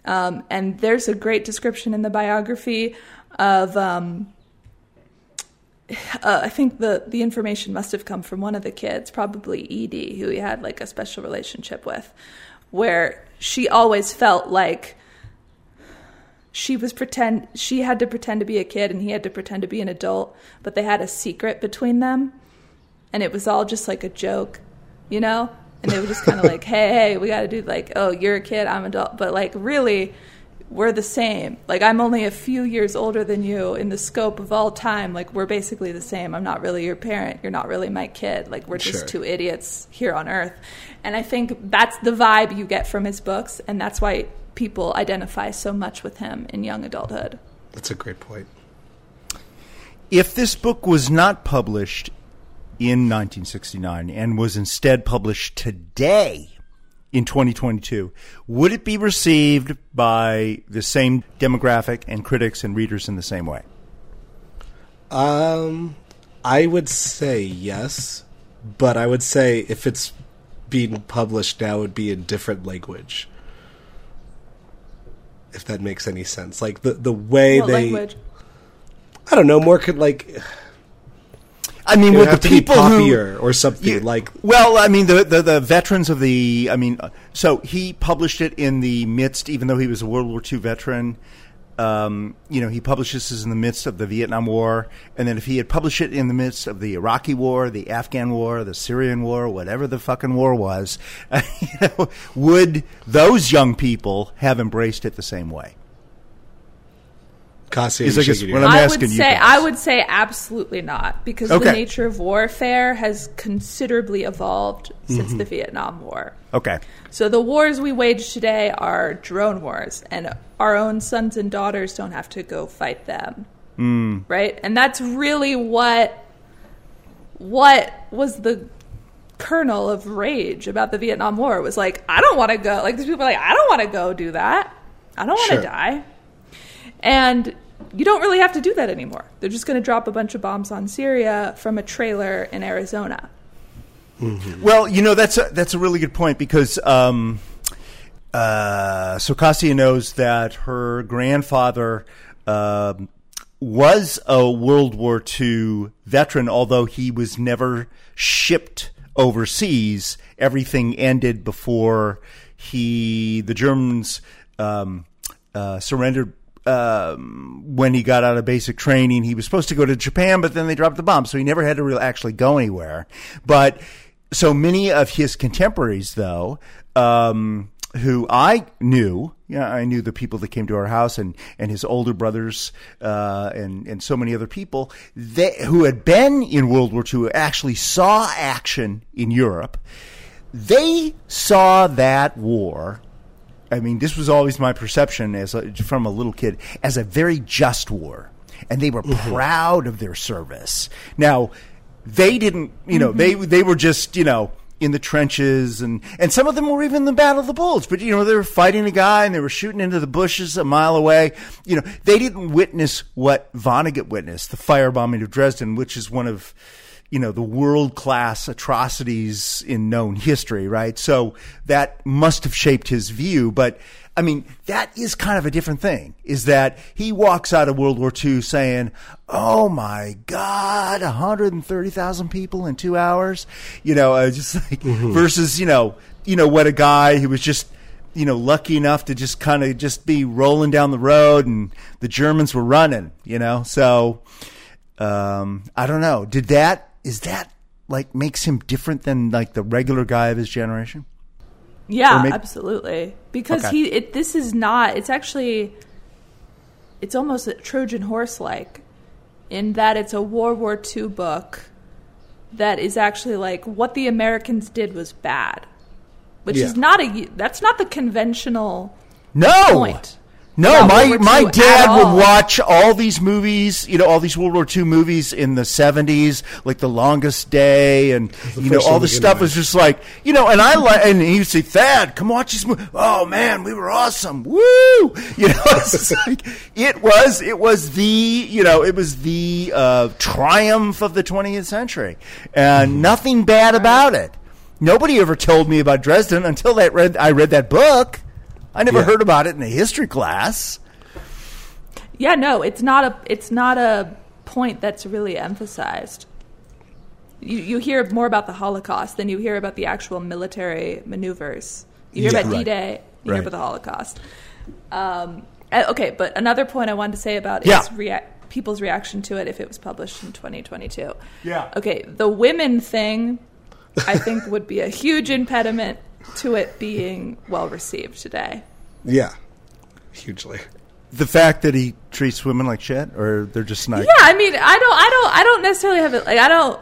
Um, and there's a great description in the biography of. Um, uh, I think the the information must have come from one of the kids, probably Edie, who he had like a special relationship with, where she always felt like she was pretend she had to pretend to be a kid and he had to pretend to be an adult, but they had a secret between them, and it was all just like a joke, you know. And they were just kind of (laughs) like, "Hey, hey, we got to do like, oh, you're a kid, I'm adult," but like really, we're the same. Like I'm only a few years older than you in the scope of all time. Like we're basically the same. I'm not really your parent. You're not really my kid. Like we're just Sure. two idiots here on earth. And I think that's the vibe you get from his books and that's why people identify so much with him in young adulthood. That's a great point. If this book was not published in 1969 and was instead published today in 2022, would it be received by the same demographic and critics and readers in the same way? Um, I would say yes, but I would say if it's being published now, it would be in different language. If that makes any sense. Like the the way What they, language? I don't know, more could like. I mean, with the people who or something like. Well, I mean, the, the the veterans of the. I mean, so he published it in the midst, even though he was a World War II veteran. Um, you know, he published this in the midst of the Vietnam War, and then if he had published it in the midst of the Iraqi War, the Afghan War, the Syrian War, whatever the fucking war was, (laughs) you know, would those young people have embraced it the same way? Cassie, Is you I what I'm head. I asking would you say guys. I would say absolutely not because Okay. the nature of warfare has considerably evolved since Mm-hmm. the Vietnam War. Okay. So the wars we wage today are drone wars, and our own sons and daughters don't have to go fight them, Mm. right? And that's really what what was the kernel of rage about the Vietnam War. It was like I don't want to go. Like these people are like I don't want to go do that. I don't want to Sure. die. And you don't really have to do that anymore. They're just going to drop a bunch of bombs on Syria from a trailer in Arizona. Well, you know that's a, that's a really good point because um, uh, so Kassia knows that her grandfather um, was a World War II veteran, although he was never shipped overseas. Everything ended before he the Germans um, uh, surrendered. Um, when he got out of basic training, he was supposed to go to Japan, but then they dropped the bomb, so he never had to really actually go anywhere. But so many of his contemporaries, though, um, who I knew, yeah, I knew the people that came to our house and, and his older brothers, uh, and, and so many other people they, who had been in World War II actually saw action in Europe. They saw that war I mean, this was always my perception as a, from a little kid as a very just war, and they were mm-hmm. proud of their service. Now, they didn't, you know, they mm-hmm. they were just, you know, in the trenches, and and some of them were even in the Battle of the Bulge. But you know, they were fighting a guy, and they were shooting into the bushes a mile away. You know, they didn't witness what Vonnegut witnessed, the firebombing of Dresden, which is one of you know the world class atrocities in known history, right? So that must have shaped his view. But I mean, that is kind of a different thing. Is that he walks out of World War II saying, "Oh my God, 130,000 people in two hours," you know, uh, just (laughs) like versus you know, you know what a guy who was just you know, lucky enough to just kind of just be rolling down the road and the Germans were running, you know? So, um, I don't know. Did that, is that like makes him different than like the regular guy of his generation? Yeah, maybe- absolutely. Because Okay. he, it, this is not. It's actually, it's almost a Trojan horse like, in that it's a World War II book that is actually like what the Americans did was bad, which Yeah. is not a. That's not the conventional No. point. No, about my my dad would watch all these movies, you know, all these World War II movies in the seventies, like The Longest Day, and you know, all one this stuff was just like, you know, and I like, and he would say, "Thad, come watch this movie." Oh man, we were awesome, woo! (laughs) You know, it's just like it was, it was the, you know, it was the uh, triumph of the twentieth century, and nothing bad about it. Nobody ever told me about Dresden until that read I read that book. I never Yeah. heard about it in a history class. Yeah, no, it's not a. It's not a point that's really emphasized. You you hear more about the Holocaust than you hear about the actual military maneuvers. You hear Yeah. about Right. D-Day. You Right. hear about the Holocaust. Um, uh, okay, but another point I wanted to say about Yeah. is rea- people's reaction to it if it was published in 2022. Yeah. Okay, the women thing, I think, would be a huge impediment to it being well received today. Yeah, hugely. The fact that he treats women like shit, or they're just not. Yeah, I mean, I don't, I don't, I don't necessarily have it. Like, I don't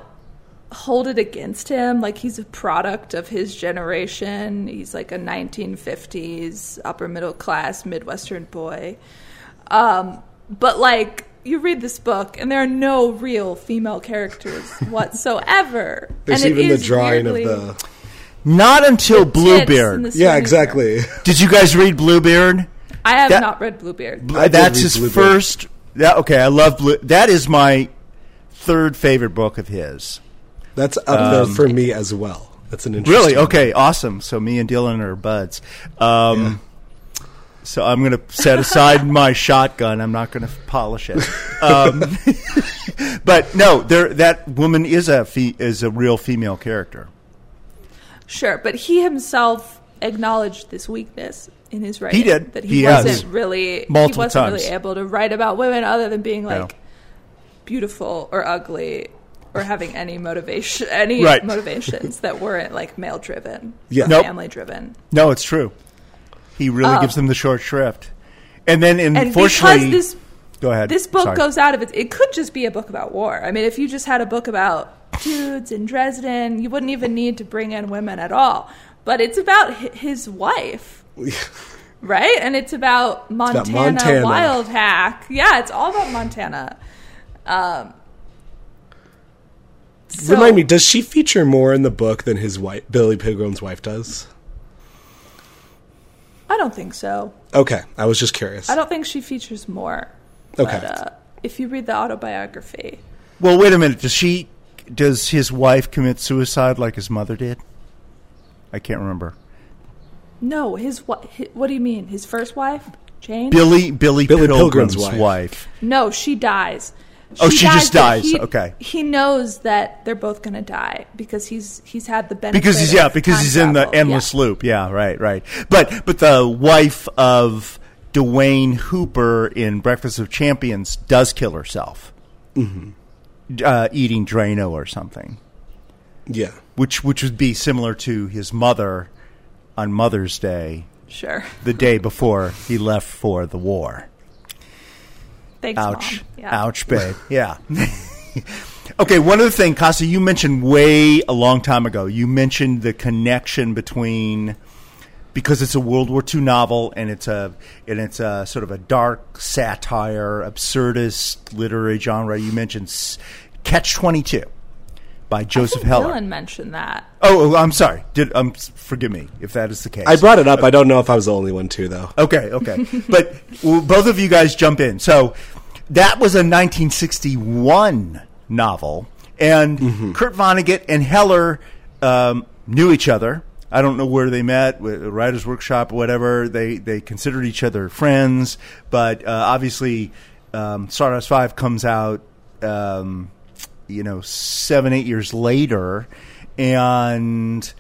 hold it against him. Like, he's a product of his generation. He's like a 1950s upper middle class Midwestern boy. Um, but like, you read this book, and there are no real female characters (laughs) whatsoever. There's and even the drawing weirdly- of the. Not until tits Bluebeard. Yeah, exactly. Did you guys read Bluebeard? I have That- not read Bluebeard. I did That's read his Bluebeard. first. That, okay, I love Blue. That is my third favorite book of his. That's up there for me as well. That's an interesting. Um, Really? Okay, awesome. So me and Dylan are buds. Um, So I'm going to set aside (laughs) my shotgun. I'm not going to polish it. Um, (laughs) but no, there that woman is a fe- is a real female character. Sure, but he himself acknowledged this weakness in his writing. He did. That he, He wasn't has. really Multiple he wasn't times. really able to write about women other than being like beautiful or ugly or having any motivation (laughs) any Right. motivations that weren't like male driven Yeah. Nope. family driven. No, it's true. He really Oh. gives them the short shrift. And then, unfortunately, this go ahead. this book Sorry. goes out of it it could just be a book about war. I mean, if you just had a book about dudes in Dresden, you wouldn't even need to bring in women at all. But it's about his wife. (laughs) right? And it's about Montana, Montana. Wildhack. Yeah, it's all about Montana. Um, so- Remind me, does she feature more in the book than his wife, Billy Pilgrim's wife, does? I don't think so. Okay, I was just curious. I don't think she features more. Okay. But, uh, if you read the autobiography, Well, wait a minute. Does she? Does his wife commit suicide like his mother did? I can't remember. no, his, wi- hi What do you mean? His first wife, Jane? Billy Billy, Billy Pilgrim's, Pilgrim's wife. wife. No, she dies. Oh, she just dies. he- Okay. He knows that they're both going to die because he's he's had the benefit. Because he's yeah, because time he's in the endless Yeah. loop. Yeah, right, right. But but the wife of Dwayne Hoover in Breakfast of Champions does kill herself, Mm-hmm. Uh, eating Drano or something, Yeah. which which would be similar to his mother on Mother's Day, Sure. the day before he left for the war. Thanks, Ouch. Mom. Yeah. Ouch, babe. Yeah. (laughs) okay, one other thing, Kassia, you mentioned way a long time ago, you mentioned the connection between because it's a World War II novel and it's a and it's a sort of a dark satire, absurdist literary genre. You mentioned Catch Twenty Two by I Joseph think Heller. Dylan mentioned that. Oh, oh, I'm sorry. Did um, forgive me if that is the case. I brought it up. I don't know if I was the only one too, though. Okay, okay. (laughs) but well, both of you guys jump in. So that was a 1961 novel, and Kurt Vonnegut and Heller um, knew each other. I don't know where they met, writer's workshop or whatever. They they considered each other friends, but uh, obviously, um, Stardust Five comes out, um, you know, seven eight years later, and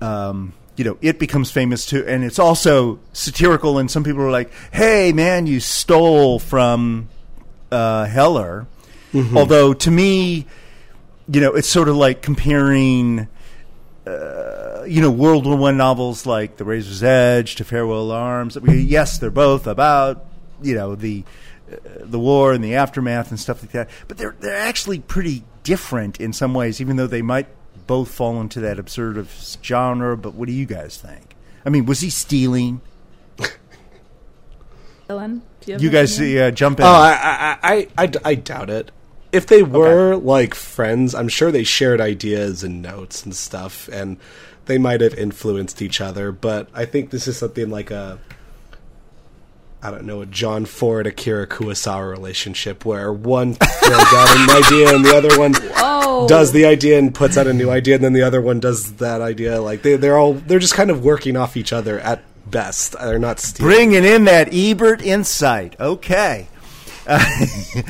um, you know, it becomes famous too, and it's also satirical. And some people are like, "Hey, man, you stole from uh, Heller." Although to me, you know, it's sort of like comparing, uh, you know, World War One novels like The Razor's Edge to Farewell Arms. I mean, yes, they're both about you know the uh, the war and the aftermath and stuff like that, but they're they're actually pretty different in some ways, even though they might both fall into that absurd of genre. But what do you guys think? I mean, was he stealing? (laughs) Dylan, do you, have You guys opinion? uh, jump in. Oh, I, I, I, I, I doubt it. If they were like friends, I'm sure they shared ideas and notes and stuff, and they might have influenced each other. But I think this is something like a, I don't know, a John Ford Akira Kurosawa relationship where one throws out an (laughs) idea and the other one Whoa. does the idea and puts out a new idea, and then the other one does that idea. Like they, they're all they're just kind of working off each other at best. They're not stealing. Bringing in that Ebert insight. Okay. (laughs)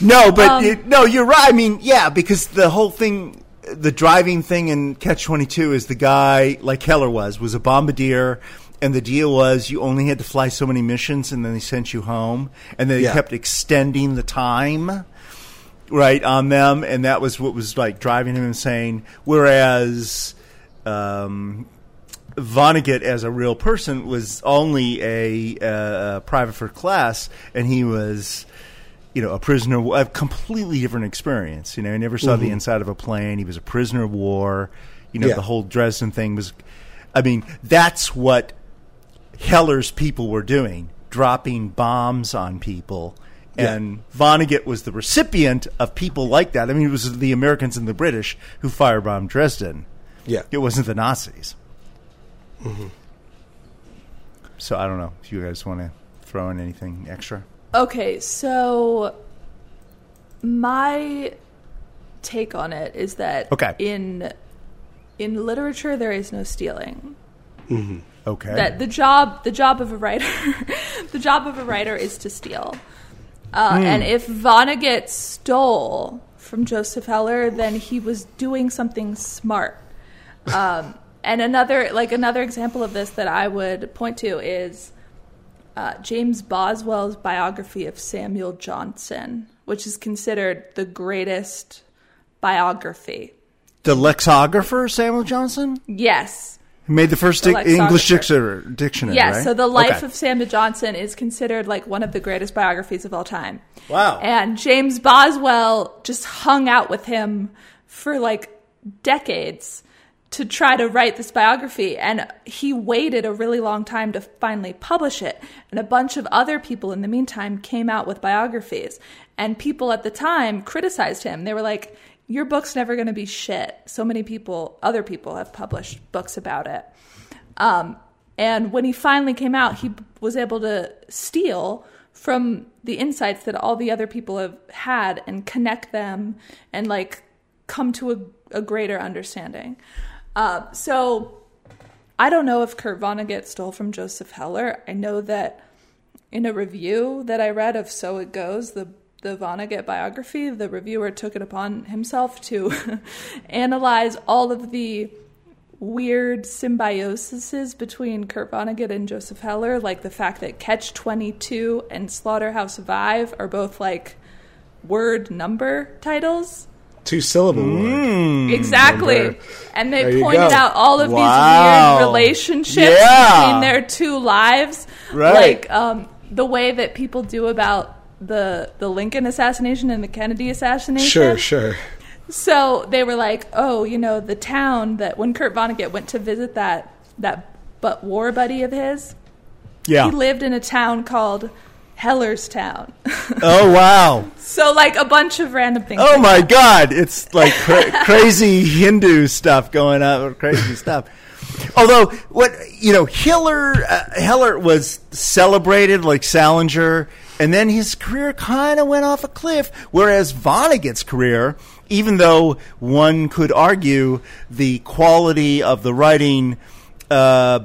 No, but it, no, you're right. I mean, yeah, because the whole thing, the driving thing in Catch Twenty Two is the guy like Heller was was a bombardier, and the deal was you only had to fly so many missions, and then they sent you home, and they Yeah. kept extending the time right on them, and that was what was like driving him insane. Whereas um, Vonnegut, as a real person, was only a, uh, private for class, and he was, you know, a prisoner. Of a completely different experience. You know, he never saw the inside of a plane. He was a prisoner of war. You know, Yeah. the whole Dresden thing was. I mean, that's what Heller's people were doing, dropping bombs on people. Yeah. And Vonnegut was the recipient of people like that. I mean, it was the Americans and the British who firebombed Dresden. Yeah. It wasn't the Nazis. So I don't know if you guys want to throw in anything extra. Okay, so my take on it is that Okay. in in literature there is no stealing. Okay. That the job the job of a writer (laughs) the job of a writer is to steal. Uh, Hmm. And if Vonnegut stole from Joseph Heller, then he was doing something smart. Um, and another like another example of this that I would point to is uh, James Boswell's biography of Samuel Johnson, which is considered the greatest biography. the lexicographer Samuel Johnson Yes. who made the first The dic- English dictionary. dictionary Yes, right? so the life Okay. of Samuel Johnson is considered like one of the greatest biographies of all time. Wow. And James Boswell just hung out with him for like decades to try to write this biography and he waited a really long time to finally publish it. And a bunch of other people in the meantime came out with biographies. And people at the time criticized him. They were like your book's never going to be shit. So many people other people have published books about it. Um, and when he finally came out, he was able to steal from the insights that all the other people have had and connect them and like come to a, a greater understanding. Uh, so I don't know if Kurt Vonnegut stole from Joseph Heller. I know that in a review that I read of So It Goes, the the Vonnegut biography, the reviewer took it upon himself to (laughs) analyze all of the weird symbioses between Kurt Vonnegut and Joseph Heller, like the fact that Catch 22 and Slaughterhouse Five are both like word number titles. Two syllable word. Exactly. Number. And they you pointed go. out all of Wow. these weird relationships Yeah. between their two lives. Right. Like um, the way that people do about the the Lincoln assassination and the Kennedy assassination. Sure, sure. So they were like, oh, you know, the town that when Kurt Vonnegut went to visit that that but war buddy of his, Yeah. he lived in a town called Hellerstown. (laughs) oh wow. so like a bunch of random things. Oh my. God! It's like cra- (laughs) crazy Hindu stuff going on, crazy stuff. Although, what you know, Hiller uh, Heller was celebrated like Salinger, and then his career kind of went off a cliff. Whereas Vonnegut's career, even though one could argue the quality of the writing uh,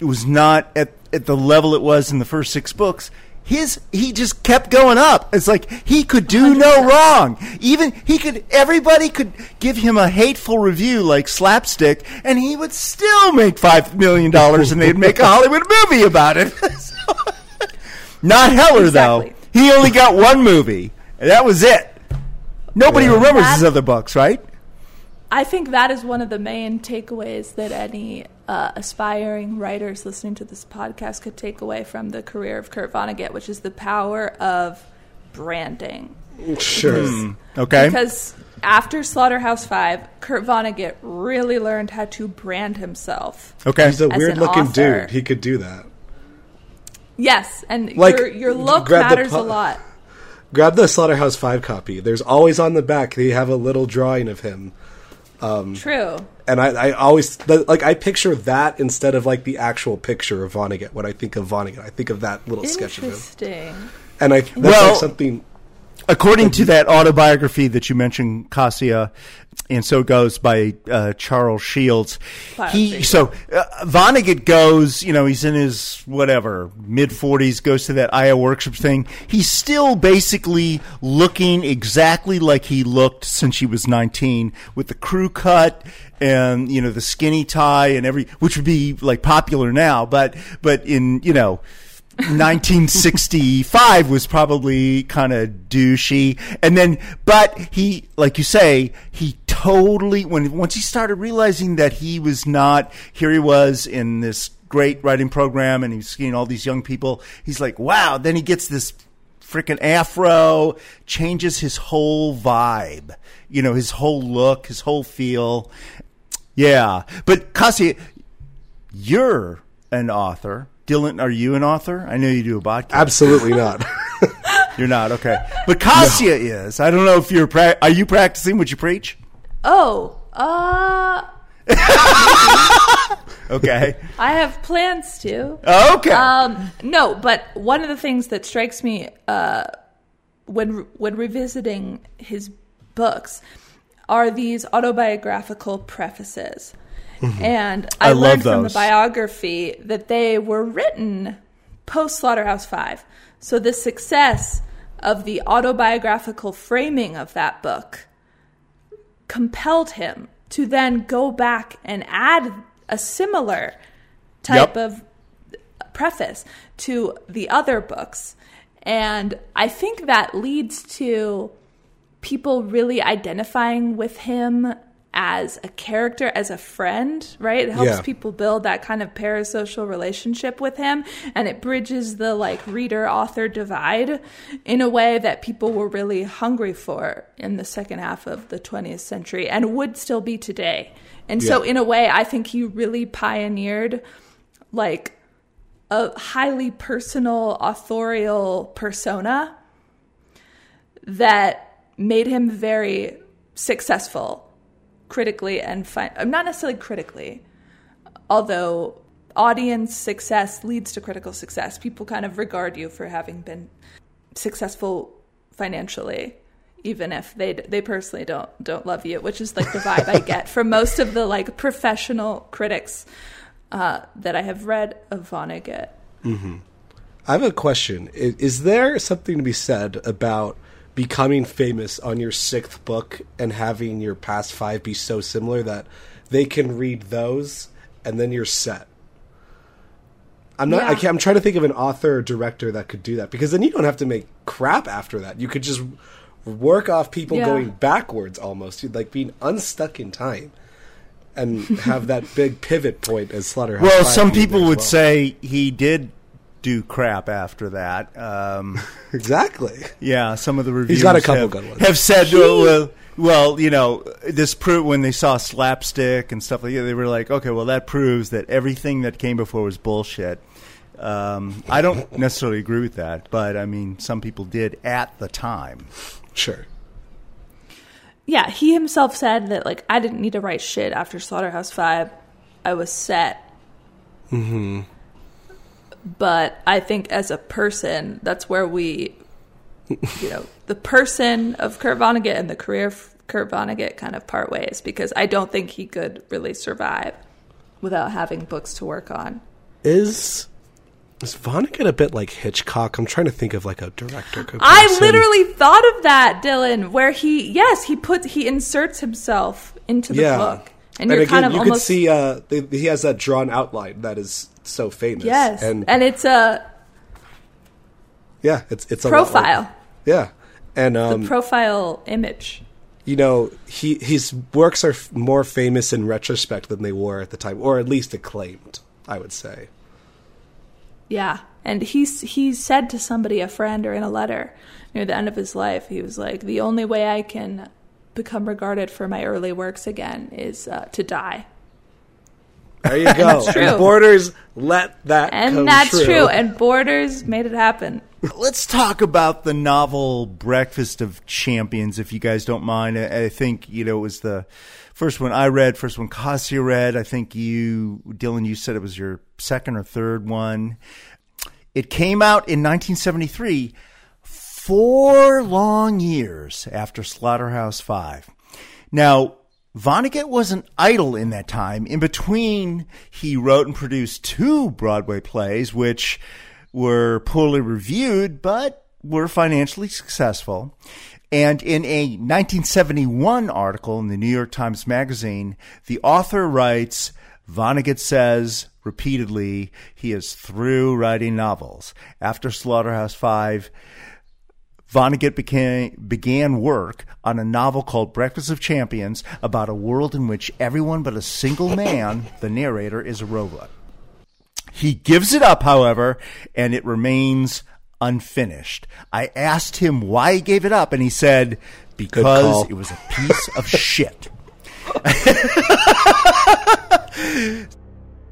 was not at at the level it was in the first six books. His he just kept going up. It's like he could do no wrong. Even he could everybody could give him a hateful review like slapstick, and he would still make five million dollars, and they'd make a Hollywood movie about it. (laughs) Not Heller Exactly. though. He only got one movie, and that was it. Nobody remembers his other books, right? I think that is one of the main takeaways that any uh, aspiring writers listening to this podcast could take away from the career of Kurt Vonnegut, which is the power of branding. Sure. Okay. Because after Slaughterhouse Five, Kurt Vonnegut really learned how to brand himself. Okay. He's a weird looking author. dude. He could do that. Yes, and Like, your your look grab the matters pu- a lot. Grab the Slaughterhouse 5 copy. There's always on the back, they have a little drawing of him. Um, True. And I, I always, the- like, I picture that instead of, like, the actual picture of Vonnegut. When I think of Vonnegut, I think of that little sketch of him. Interesting. And I, that's Well- like something. According to that autobiography that you mentioned, Kassia, and so goes by uh, Charles Shields. He so uh, Vonnegut goes, you know, he's in his whatever mid forties, goes to that Iowa workshop thing. He's still basically looking exactly like he looked since he was nineteen, with the crew cut and you know the skinny tie and every, which would be like popular now, but but in you know. 1965 was probably kind of douchey. And then but he like you say he totally when once he started realizing that he was not here he was in this great writing program and he's seeing all these young people he's like wow then he gets this freaking afro changes his whole vibe you know his whole look his whole feel. Yeah. But Kasi, you're an author. Dylan, are you an author? I know you do a podcast. Absolutely not. (laughs) (laughs) You're not okay, but Kassia is. I don't know if you're. Pra- are you practicing what you preach? Oh, uh, (laughs) Okay. I have plans to. okay. Um, no, but one of the things that strikes me uh, when when revisiting his books are these autobiographical prefaces, Mm-hmm. And I, I love learned from the biography that they were written post Slaughterhouse Five. So the success of the autobiographical framing of that book compelled him to then go back and add a similar type Yep. of preface to the other books. And I think that leads to people really identifying with him as a character, as a friend, right? It helps Yeah. people build that kind of parasocial relationship with him and it bridges the like reader author divide in a way that people were really hungry for in the second half of the 20th century and would still be today. And so in a way I think he really pioneered like a highly personal authorial persona that made him very successful critically and fi- uh, not necessarily critically although audience success leads to critical success. People kind of regard you for having been successful financially even if they they personally don't don't love you which is like the vibe i get from most of the like professional critics uh, that i have read of vonnegut I have a question. I- Is there something to be said about becoming famous on your sixth book and having your past five be so similar that they can read those and then you're set? I'm not. I Yeah. can't, I'm trying to think of an author or director that could do that because then you don't have to make crap after that. You could just work off people Yeah. going backwards almost, You'd like being unstuck in time, and have that big pivot point as Slaughterhouse. Well, some people there would well. say he did do crap after that. Um, (laughs) exactly. yeah, some of the reviews He's got a couple have, good ones. have said, well, well, well, you know, this prove when they saw slapstick and stuff like that, they were like, okay, well, that proves that everything that came before was bullshit. Um, I don't necessarily agree with that, but I mean, some people did at the time. Sure. yeah he himself said that like i didn't need to write shit after slaughterhouse 5 i was set mm-hmm. But i think as a person that's where we you know (laughs) the person of kurt vonnegut and the career of kurt vonnegut kind of part ways because i don't think he could really survive without having books to work on Is is Vonnegut a bit like Hitchcock? I'm trying to think of like a director. comparison. I literally thought of that, Dylan, where he yes, he puts he inserts himself into the yeah. book. And you're again, kind of you almost could see uh, he has that drawn outline that is so famous. Yes. and, And, it's a yeah, it's it's a lot like- profile. yeah, and the um, profile image. you know, he his works are f- more famous in retrospect than they were at the time, or at least acclaimed. I would say. Yeah. And he's he said to somebody, a friend or in a letter near the end of his life, he was like, The only way I can become regarded for my early works again is uh, to die. There you (laughs) go. That's true. And Borders let that happen. And come that's true. true. And Borders made it happen. Let's talk about the novel Breakfast of Champions, if you guys don't mind. I, I think, you know, it was the first one I read, first one Kassia read. I think you, Dylan, you said it was your second or third one. It came out in 1973, four long years after Slaughterhouse Five. Now, Vonnegut wasn't idle in that time. In between, he wrote and produced two Broadway plays, which were poorly reviewed, but were financially successful. And in a 1971 article in the New York Times Magazine, the author writes, Vonnegut says repeatedly he is through writing novels. After Slaughterhouse Five, Vonnegut became, began work on a novel called Breakfast of Champions about a world in which everyone but a single man, the narrator, is a robot. He gives it up, however, and it remains unfinished. I asked him why he gave it up, and he said, because it was a piece of (laughs) shit.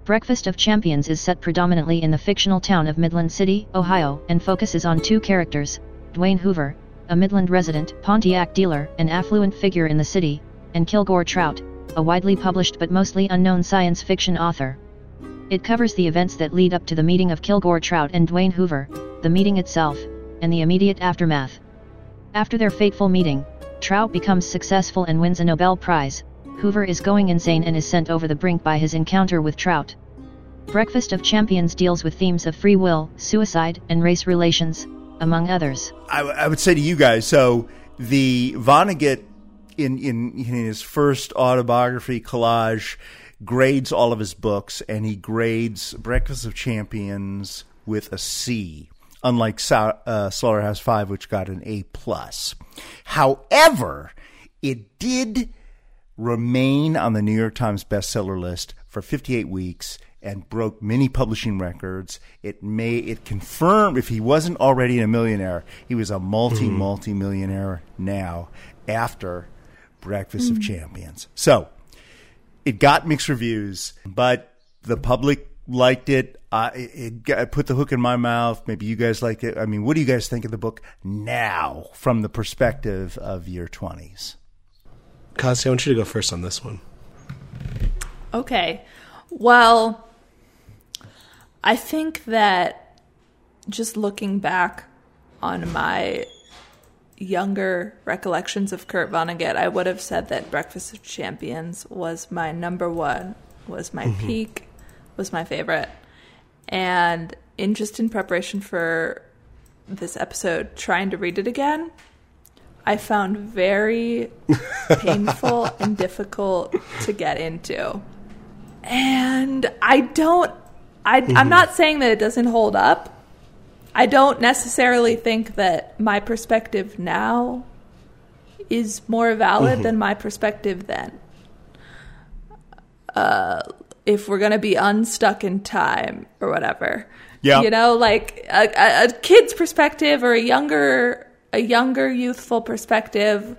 Breakfast of Champions is set predominantly in the fictional town of Midland City, Ohio, and focuses on two characters Dwayne Hoover, a Midland resident, Pontiac dealer, an affluent figure in the city, and Kilgore Trout, a widely published but mostly unknown science fiction author. It covers the events that lead up to the meeting of Kilgore Trout and Dwayne Hoover, the meeting itself, and the immediate aftermath. After their fateful meeting, Trout becomes successful and wins a Nobel Prize, Hoover is going insane and is sent over the brink by his encounter with Trout. Breakfast of Champions deals with themes of free will, suicide, and race relations, among others. I, would say to you guys, so the Vonnegut in, in, in his first autobiography collage grades all of his books, and he grades Breakfast of Champions with a C, unlike Sou- uh, Slaughterhouse Five, which got an A plus. However, it did remain on the New York Times bestseller list for 58 weeks and broke many publishing records. It may it confirmed if he wasn't already a millionaire, he was a multi multi millionaire now after Breakfast of Champions. So it got mixed reviews, but the public liked it. Uh, it, it got- put the hook in my mouth. Maybe you guys liked it. I mean, what do you guys think of the book now from the perspective of your twenties? Kasi, I want you to go first on this one. Okay. Well, I think that just looking back on my younger recollections of Kurt Vonnegut, I would have said that Breakfast of Champions was my number one, was my mm-hmm. peak, was my favorite. And in just in preparation for this episode, trying to read it again, I found very (laughs) painful and difficult to get into. And I don't I I'm not saying that it doesn't hold up. I don't necessarily think that my perspective now is more valid than my perspective then. Uh if we're going to be unstuck in time or whatever. Yeah. You know, like a, a, a kid's perspective or a younger a younger youthful perspective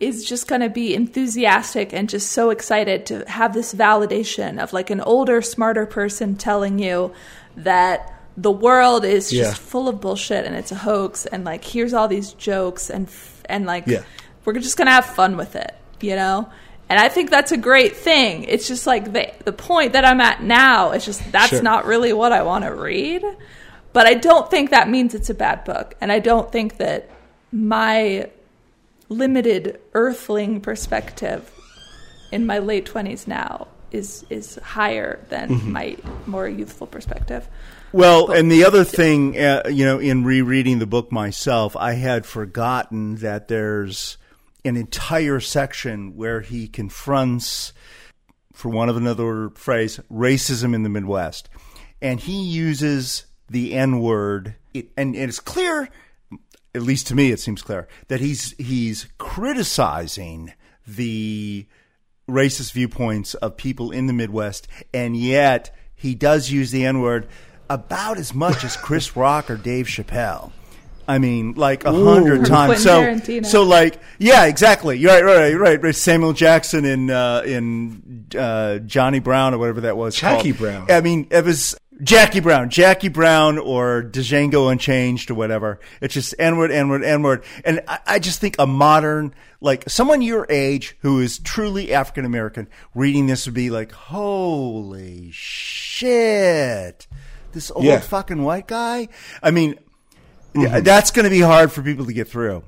is just going to be enthusiastic and just so excited to have this validation of like an older smarter person telling you that the world is just Yeah. full of bullshit and it's a hoax and like here's all these jokes and and like Yeah. we're just going to have fun with it, you know? And I think that's a great thing. It's just like the the point that I'm at now is just that's Sure. not really what I want to read. But I don't think that means it's a bad book. And I don't think that my limited earthling perspective in my late 20s now is is higher than Mm-hmm. my more youthful perspective. Well, and the other thing, uh, you know, in rereading the book myself, I had forgotten that there's an entire section where he confronts, for want of another phrase, racism in the Midwest. And he uses the N word, it, and it's clear, at least to me, it seems clear, that he's, he's criticizing the racist viewpoints of people in the Midwest, and yet he does use the N word about as much as Chris (laughs) Rock or Dave Chappelle. I mean, like a hundred times. Quentin So, so like, yeah, exactly. You're right, right, right, right. Samuel Jackson in uh, in uh, Johnny Brown or whatever that was. Jackie. Brown. I mean, it was Jackie Brown, Jackie Brown, or Django Unchained or whatever. It's just N word, N word, N word, and I, I just think a modern, like someone your age who is truly African American, reading this would be like, holy shit, this old Yeah. fucking white guy. I mean, yeah, mm-hmm. that's going to be hard for people to get through.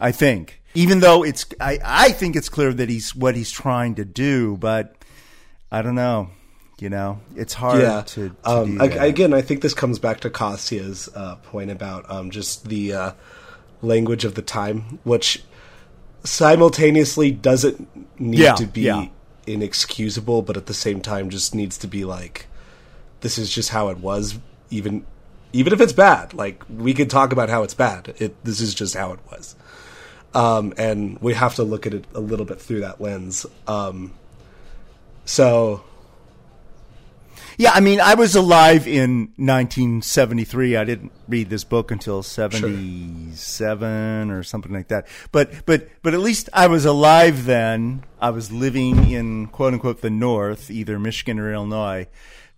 I think, even though it's, I, I think it's clear that he's what he's trying to do, but I don't know. You know, it's hard yeah. to, to um, that. again, I think this comes back to Kassia's uh, point about um, just the uh, language of the time, which simultaneously doesn't need Yeah, to be yeah. inexcusable, but at the same time just needs to be like, this is just how it was, even even if it's bad. Like we could talk about how it's bad. It this is just how it was, um, and we have to look at it a little bit through that lens. Um, so Yeah, I mean, I was alive in 1973. I didn't read this book until 77 or something like that. But but but at least I was alive then. I was living in quote unquote the North, either Michigan or Illinois.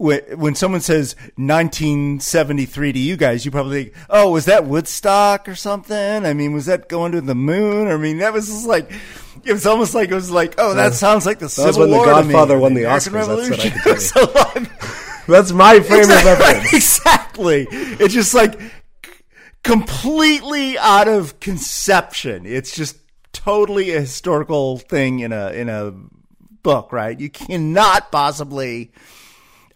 When, when someone says 1973 to you guys, you probably think, "Oh, was that Woodstock or something?" I mean, was that going to the moon? I mean, that was just like. It was almost like it was like, oh, that That- sounds like the that Civil when The War. to me, Godfather won the Oscars, that's what I Revolution. tell you. (laughs) So, like, that's my frame exactly, of reference. Exactly. It's just like c- completely out of conception. It's just totally a historical thing in a in a book, right? You cannot possibly.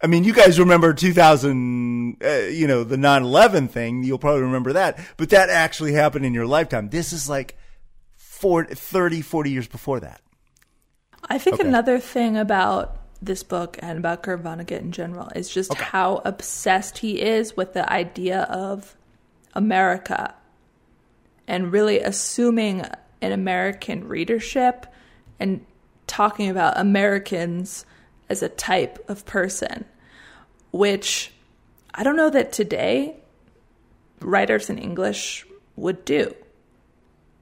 I mean, you guys remember 2000, uh, you know, the 9/11 thing. You'll probably remember that, but that actually happened in your lifetime. This is like 40, 30, 40 years before that. I think Okay. another thing about this book and about Kurt Vonnegut in general is just how obsessed he is with the idea of America and really assuming an American readership and talking about Americans as a type of person, which I don't know that today writers in English would do.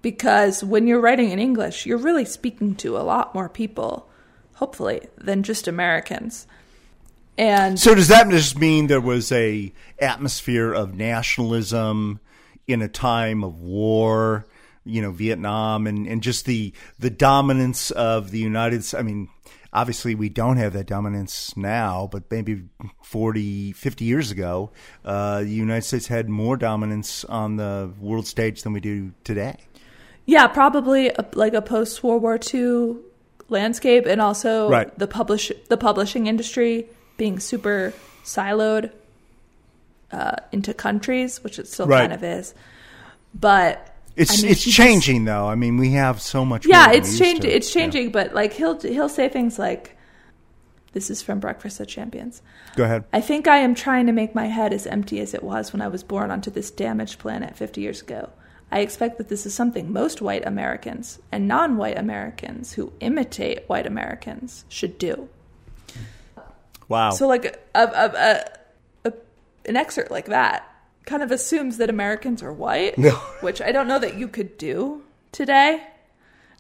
Because when you're writing in English, you're really speaking to a lot more people, hopefully, than just Americans. And So does that just mean there was a atmosphere of nationalism in a time of war, you know, Vietnam and, and just the the dominance of the United States? I mean, obviously we don't have that dominance now, but maybe 40, 50 years ago, uh, the United States had more dominance on the world stage than we do today. yeah, probably a, like a post World War II landscape, and also Right. the publish the publishing industry being super siloed uh, into countries, which it still Right. kind of is. But It's I mean, it's he just- changing though. I mean, we have so much. yeah, it's changing. It's changing, but like he'll he'll say things like, "This is from Breakfast of Champions." Go ahead. I think I am trying to make my head as empty as it was when I was born onto this damaged planet 50 years ago. I expect that this is something most white Americans and non white Americans who imitate white Americans should do. Wow. So, like, a, a, a, a, an excerpt like that kind of assumes that Americans are white, No. (laughs) which I don't know that you could do today.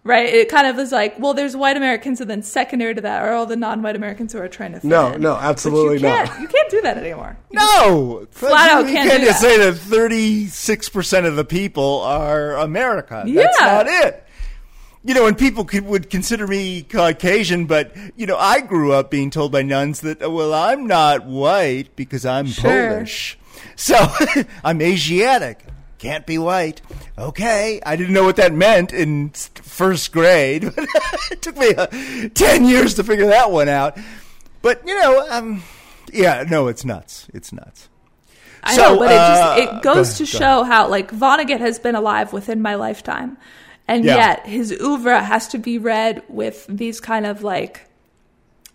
Right? It kind of is like, well, there's white Americans, and then secondary to that are all the non white Americans who are trying to fit No, in. no, absolutely you can't. You can't do that anymore. No, Flat out you can't just that. say that thirty six percent of the people are America. Yeah. That's not it. You know, and people could, would consider me Caucasian, but you know, I grew up being told by nuns that well, I'm not white because I'm Sure. Polish, so (laughs) I'm Asiatic. Can't be white. Okay, I didn't know what that meant in first grade. (laughs) it took me uh, ten years to figure that one out. But you know, um, yeah, no, it's nuts. It's nuts. I So, know, but it uh, just it go goes ahead, to go show how like Vonnegut has been alive within my lifetime, and Yeah. yet his oeuvre has to be read with these kind of like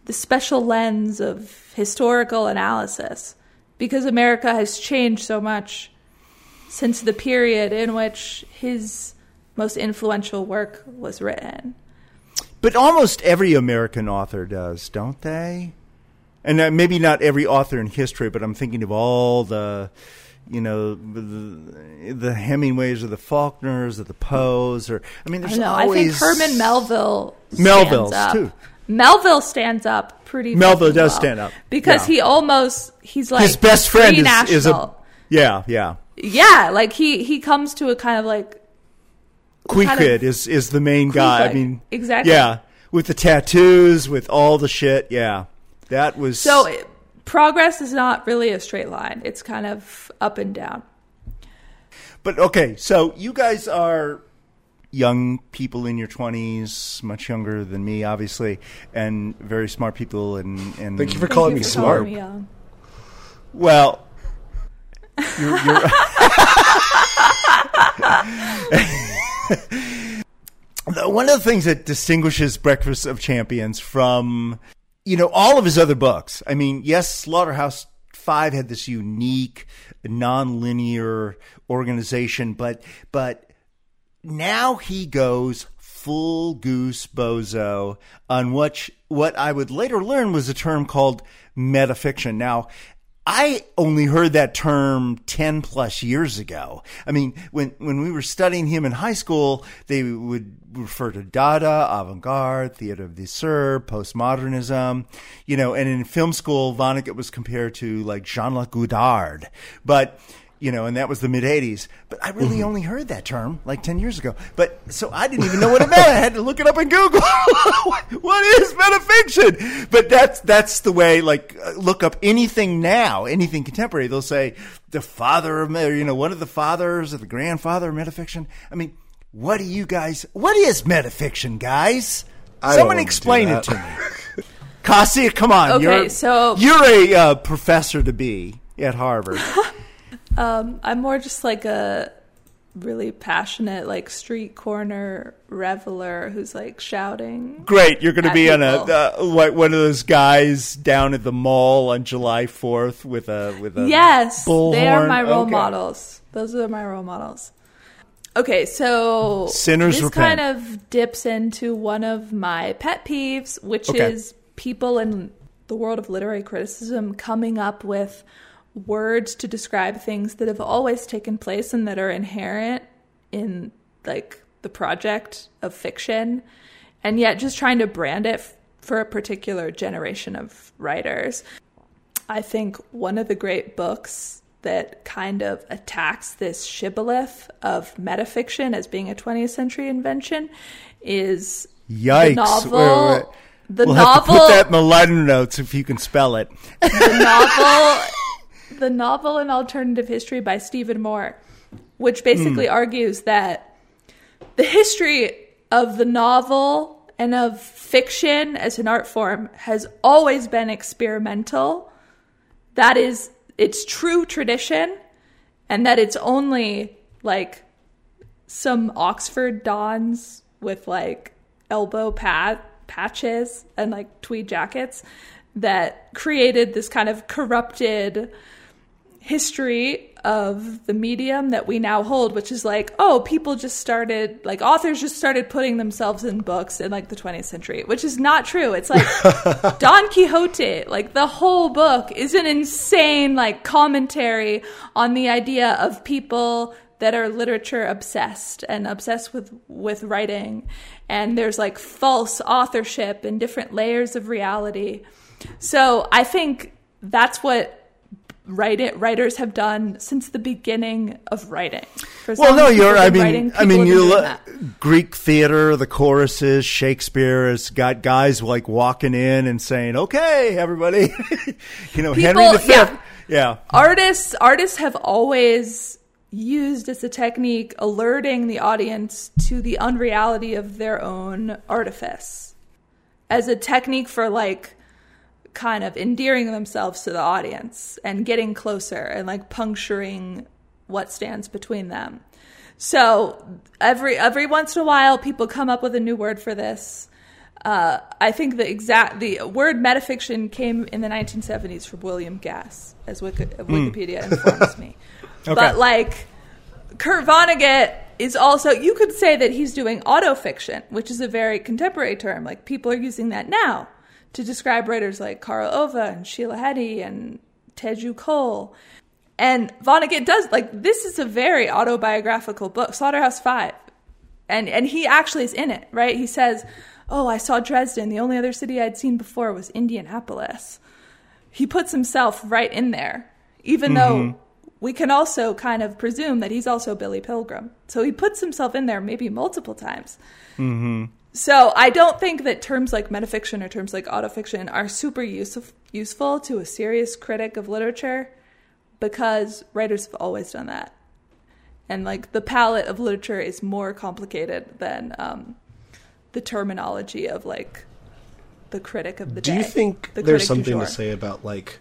the special lens of historical analysis, because America has changed so much since the period in which his most influential work was written. But almost every American author does, don't they? And uh, maybe not every author in history, but I'm thinking of all the, you know, the, the Hemingways or the Faulkners or the Poes or I mean, there's don't know. I think Herman Melville stands Melville's, too. Melville stands up pretty. Melville does well. stand up, because yeah. he almost he's like his best friend is, is a yeah yeah. yeah, like he he comes to a kind of like Queequeg is is the main guy. I mean, exactly. Yeah, with the tattoos, with all the shit. Yeah, that was so. it- progress is not really a straight line. It's kind of up and down. But okay, so you guys are young people in your twenties, much younger than me, obviously, and very smart people. And, and Thank you for Thank calling you me for smart. calling me young. well, you're, you're (laughs) The- one of the things that distinguishes Breakfast of Champions from, you know, all of his other books. I mean, yes, Slaughterhouse Five had this unique, non-linear organization, but but now he goes full goose bozo on what what I would later learn was a term called metafiction. Now, I only heard that term 10 plus years ago. I mean, when, when we were studying him in high school, they would refer to Dada, avant-garde, theater of the absurd, postmodernism, you know, and in film school, Vonnegut was compared to like Jean-Luc Godard. But, you know, and that was the mid 80s. But I really only heard that term like 10 years ago. But so I didn't even know what it meant. I had to look it up in Google. (laughs) what is metafiction? But that's, that's the way, like, uh, look up anything now, anything contemporary. They'll say the father of, or, you know, one of the fathers or the grandfather of metafiction. I mean, What do you guys? What is metafiction, guys? I Someone explain it to me. Kassia, come on. Okay, you're, so- you're a uh, professor to be at Harvard. (laughs) Um, I'm more just like a really passionate, like street corner reveler who's like shouting. Great, you're going to be on a uh, what, one of those guys down at the mall on July 4th with a with a Yes, bullhorn. they are my role Okay. models. Those are my role models. Okay, so Sinners this repent. kind of dips into one of my pet peeves, which Okay. is people in the world of literary criticism coming up with words to describe things that have always taken place and that are inherent in like the project of fiction and yet just trying to brand it f- for a particular generation of writers. I think one of the great books that kind of attacks this shibboleth of metafiction as being a 20th century invention is Yikes! the novel. Wait, wait, wait. The we'll novel. have to put that in the liner notes if you can spell it. the novel the novel in alternative history by Steven Moore, which basically Hmm. argues that the history of the novel and of fiction as an art form has always been experimental. That is its true tradition, and that it's only like some Oxford dons with like elbow pad patches and like tweed jackets that created this kind of corrupted history of the medium that we now hold which is like oh people just started like authors just started putting themselves in books in like the 20th century which is not true. It's like (laughs) Don Quixote like the whole book is an insane like commentary on the idea of people that are literature obsessed and obsessed with with writing. And there's like false authorship and different layers of reality. So i think that's what write it, writers have done since the beginning of writing For Well, no, you're. I mean, writing, I mean, you that. Greek theater, the choruses, Shakespeare has got guys like walking in and saying, "Okay, everybody," (laughs) you know, People- Henry V. yeah. yeah. artists artists have always used as a technique alerting the audience to the unreality of their own artifice as a technique for like kind of endearing themselves to the audience and getting closer and like puncturing what stands between them. So every every once in a while, people come up with a new word for this. Uh, I think the exact the word metafiction came in the 1970s from William Gass, as Wiki, Wikipedia informs me. (laughs) But like Kurt Vonnegut is also you could say that he's doing autofiction, which is a very contemporary term. Like people are using that now to describe writers like Karl Ove and Sheila Heti and Teju Cole. And Vonnegut does like this is a very autobiographical book, Slaughterhouse Five, and and he actually is in it, right? He says, "Oh, I saw Dresden. The only other city I'd seen before was Indianapolis." He puts himself right in there, even though mm-hmm. we can also kind of presume that he's also Billy Pilgrim. So he puts himself in there maybe multiple times. Mm-hmm. So I don't think that terms like metafiction or terms like autofiction are super use- useful to a serious critic of literature because writers have always done that. And like the palette of literature is more complicated than um, the terminology of like the critic of the Do day. you think the there's something to say about like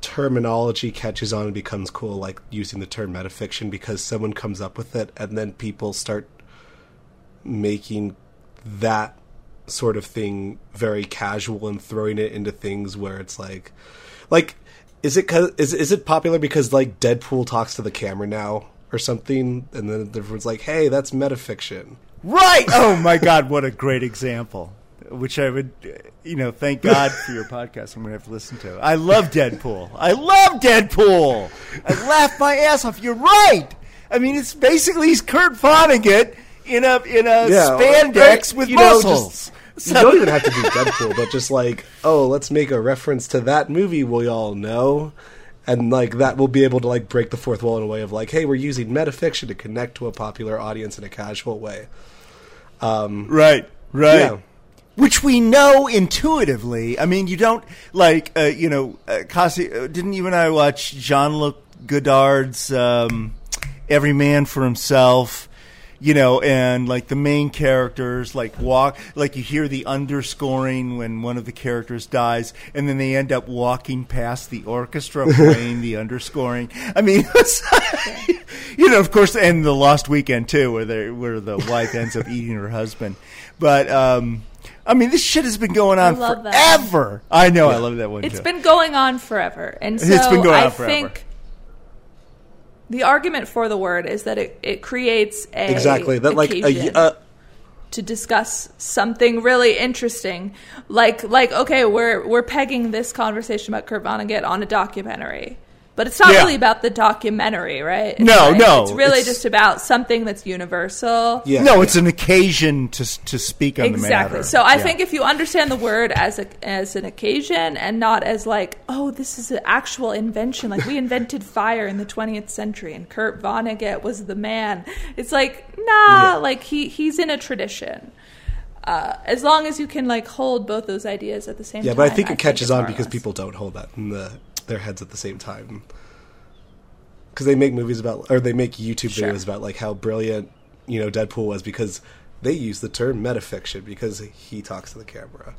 terminology catches on and becomes cool, like using the term metafiction because someone comes up with it and then people start making that sort of thing very casual and throwing it into things where it's like, like, is it 'cause- is is it popular because like Deadpool talks to the camera now or something, and then everyone's like, hey, that's metafiction. Right. Oh my God, what a great example. Which I would, you know, thank God for your podcast. I'm going to have to listen to. I love Deadpool. I love Deadpool. I laugh my ass off. You're right. I mean, it's basically he's Kurt Vonnegut in a in a Yeah, spandex right, with you know, muscles. You don't even have to do Deadpool, but just like, oh, let's make a reference to that movie we all know. And like that will be able to like break the fourth wall in a way of like, hey, we're using metafiction to connect to a popular audience in a casual way. Um, Right. Right. Yeah. Which we know intuitively. I mean, you don't like, uh, you know, uh, Kasi, uh, didn't you and I watch Jean Luc Godard's um, Every Man for Himself? You know, and like the main characters like walk, like you hear the underscoring when one of the characters dies, and then they end up walking past the orchestra (laughs) playing the underscoring. I mean, (laughs) it's, you know, of course, and the Lost Weekend too, where they where the wife ends up eating her husband. But um, I mean, this shit has been going on love that. forever. I know, I love that one. It's too. been going on forever, and so It's been going on I forever. think the argument for the word is that it, it creates a exactly that like a, uh, to discuss something really interesting, like like okay, we're we're pegging this conversation about Kurt Vonnegut on a documentary. But it's not Yeah. really about the documentary, right? It's No, like- no, It's really it's- just about something that's universal. yeah. no, it's an occasion to to speak on the matter. Exactly. So I Yeah. think if you understand the word as a as an occasion and not as like, oh, this is an actual invention. Like we (laughs) invented fire in the 20th century, and Kurt Vonnegut was the man. It's like, nah, like he he's in a tradition. Uh, as long as you can like hold both those ideas at the same yeah, time. Yeah, but I think it catches it's on because people don't hold that in the, their heads at the same time. Because they make movies about, or they make YouTube Sure. videos about like how brilliant you know Deadpool was because they use the term metafiction because he talks to the camera.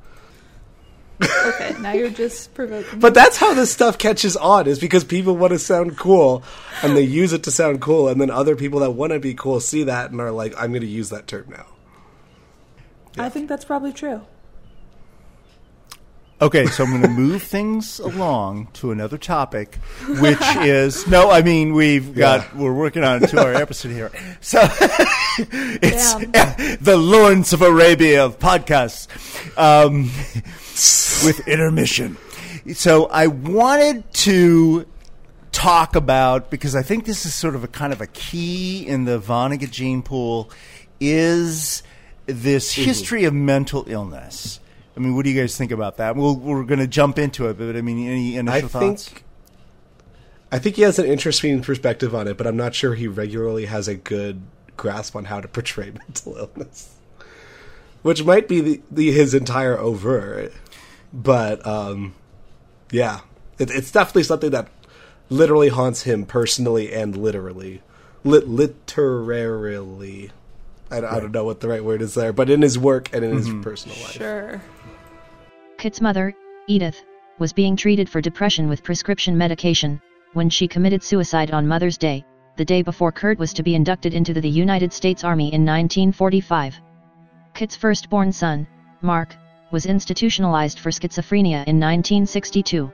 Okay, now you're just provoking. But that's how this stuff catches on is because people want to sound cool and they use it to sound cool, and then other people that want to be cool see that and are like, "I'm going to use that term now." I think that's probably true. Okay, so I'm going (laughs) to move things along to another topic, which (laughs) is no. I mean, we've got we're working on a two-hour episode here, so (laughs) it's the Lawrence of Arabia of podcasts um, with intermission. So I wanted to talk about because I think this is sort of a kind of a key in the Vonnegut gene pool is this history of mental illness. I mean, what do you guys think about that? We'll, we're going to jump into it, but I mean, any initial I thoughts? think I think he has an interesting perspective on it, but I'm not sure he regularly has a good grasp on how to portray (laughs) mental illness, which might be the, the his entire oeuvre. But um, yeah, it, it's definitely something that literally haunts him personally and literally, Lit- literarily. I, I don't know what the right word is there, but in his work and in his personal life. Sure. Kurt's mother, Edith, was being treated for depression with prescription medication when she committed suicide on Mother's Day, the day before Kurt was to be inducted into the United States Army in 1945. Kurt's firstborn son, Mark, was institutionalized for schizophrenia in 1962.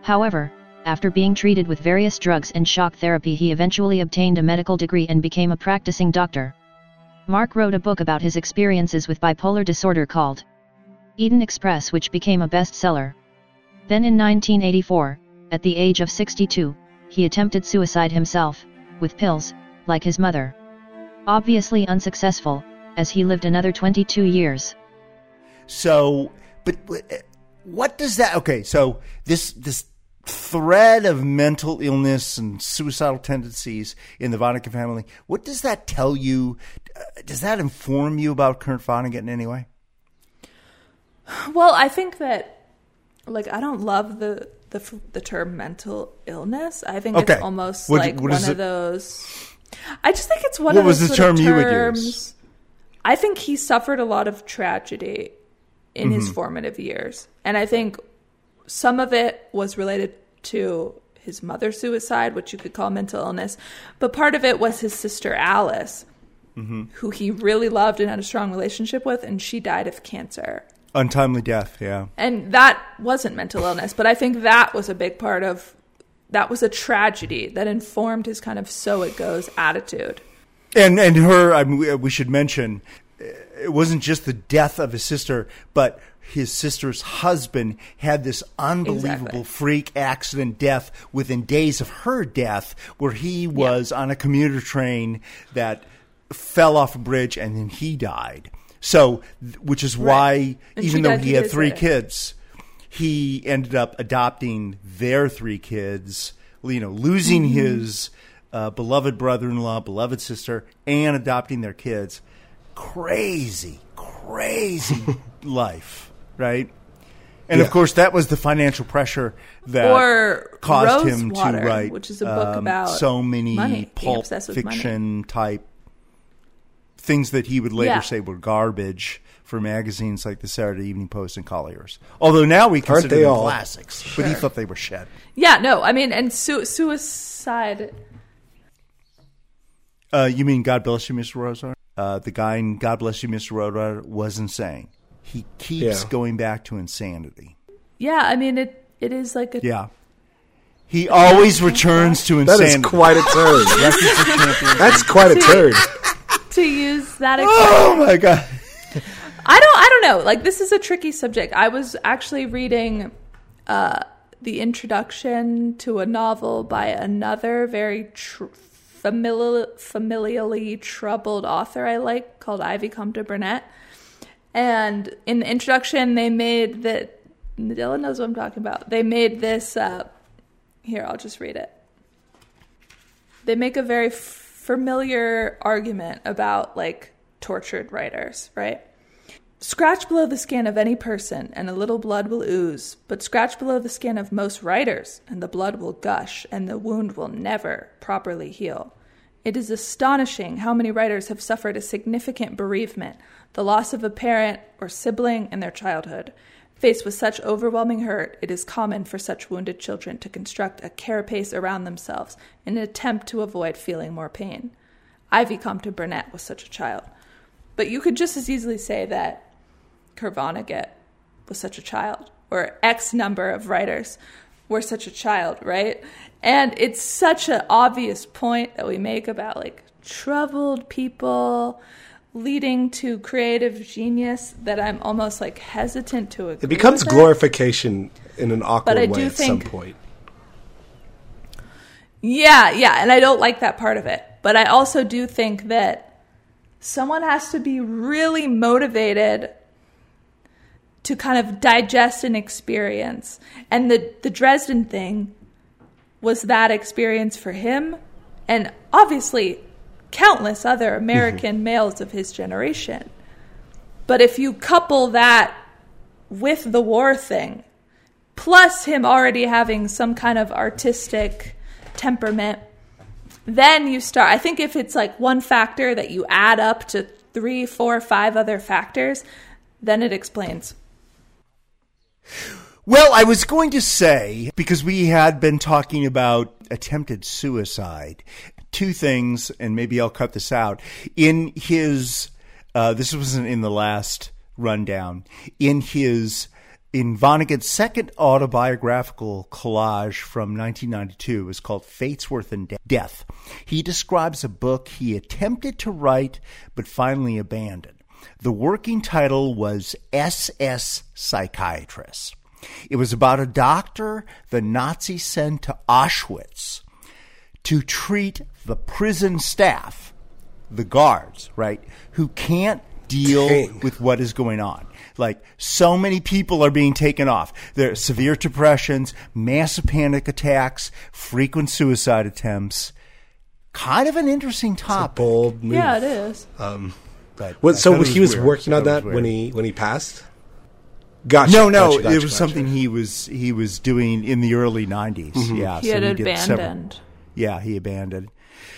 However, after being treated with various drugs and shock therapy, he eventually obtained a medical degree and became a practicing doctor. Mark wrote a book about his experiences with bipolar disorder called Eden Express, which became a bestseller. Then in 1984, at the age of 62, he attempted suicide himself, with pills, like his mother. Obviously unsuccessful, as he lived another 22 years. So, but uh, what does that? Okay, so this this thread of mental illness and suicidal tendencies in the Vonnegut family. What does that tell you? Uh, does that inform you about Kurt Vonnegut in any way? Well, I think that like I don't love the the the term mental illness. I think Okay. it's almost What- like what one of it? those. I just think it's one What of was those the sort of term you would use? I think he suffered a lot of tragedy in Mm-hmm. his formative years, and I think some of it was related to his mother's suicide, which you could call mental illness, but part of it was his sister Alice, Mm-hmm. who he really loved and had a strong relationship with, and she died of cancer. Untimely death. Yeah. And that wasn't mental illness, but I think that was a big part of that was a tragedy that informed his kind of so it goes attitude. And and her, I mean, we- should mention, it wasn't just the death of his sister, but his sister's husband had this unbelievable Exactly. freak accident death within days of her death, where he was on a commuter train that fell off a bridge and then he died. So, which is why. And even though he had three kids, he ended up adopting their three kids, you know, losing Mm-hmm. his uh, beloved brother in law, beloved sister, and adopting their kids. Crazy, crazy (laughs) life, right? And of course, that was the financial pressure that Or caused him to write which is a book um, about so many money, pulp with money. fiction type things that he would later Yeah. say were garbage for magazines like the Saturday Evening Post and Collier's. Although now we Aren't consider they them all? classics, but he thought they were shit. Yeah, no, I mean, and su- suicide. Uh, you mean God bless you, Mr. Rosewater? Uh, the guy in God bless you, Mr. Rosewater was insane. He keeps Yeah. going back to insanity. Yeah, I mean, it it is like a Yeah. He always returns to That insanity. is quite a turn. Record for champions. That's quite a turn. To use that. Oh my god. I don't. I don't know. Like this is a tricky subject. I was actually reading uh, the introduction to a novel by another very tr- familial, familially troubled author I like called Ivy Compton Burnett. And in the introduction, they made that. Dylan knows what I'm talking about. They made this. Uh, here, I'll just read it. They make a very f- familiar argument about like tortured writers, right? Scratch below the skin of any person, and a little blood will ooze, but scratch below the skin of most writers, and the blood will gush, and the wound will never properly heal. It is astonishing how many writers have suffered a significant bereavement, the loss of a parent or sibling in their childhood. Faced with such overwhelming hurt, it is common for such wounded children to construct a carapace around themselves in an attempt to avoid feeling more pain. Ivy Compton Burnett was such a child. But you could just as easily say that Kurt Vonnegut was such a child, or X number of writers were such a child, right? And it's such an obvious point that we make about like troubled people leading to creative genius that I'm almost like hesitant to agree. It becomes glorification in an awkward way at some point. Yeah, yeah, and I don't like that part of it. But I also do think that someone has to be really motivated to kind of digest an experience. And the the Dresden thing was that experience for him and obviously countless other mm-hmm. American males of his generation. But if you couple that with the war thing, plus him already having some kind of artistic temperament, then you start. I think if it's like one factor that you add up to three, four, five other factors, then it explains. Well, I was going to say, because we had been talking about attempted suicide, two things, and maybe I'll cut this out. In his, uh, this wasn't in the last rundown, in his, in Vonnegut's second autobiographical collage from 1992, it was called Fates Worse Than De- Death. He describes a book he attempted to write, but finally abandoned. The working title was SS Psychiatrist. It was about a doctor the Nazis sent to Auschwitz to treat the prison staff, the guards, right, who can't deal Dang. with what is going on. Like so many people are being taken off. There are severe depressions, massive panic attacks, frequent suicide attempts. Kind of an interesting topic. Bold move. Yeah, it is. But What, so thought it he was weird. working on that when he when he passed. Gotcha. no, no, gotcha, gotcha, it was gotcha. something he was he was doing in the early 90s Mm-hmm. Yeah, He so had did several- abandoned. yeah, he abandoned.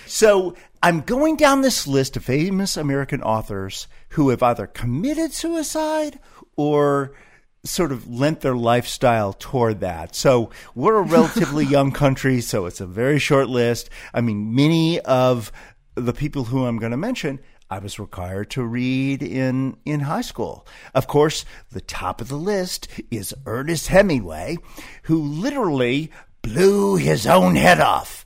So I'm going down this list of famous American authors who have either committed suicide or sort of lent their lifestyle toward that. So we're a relatively (laughs) young country, so it's a very short list. I mean, many of the people who I'm going to mention I was required to read in, in high school. Of course, the top of the list is Ernest Hemingway, who literally blew his own head off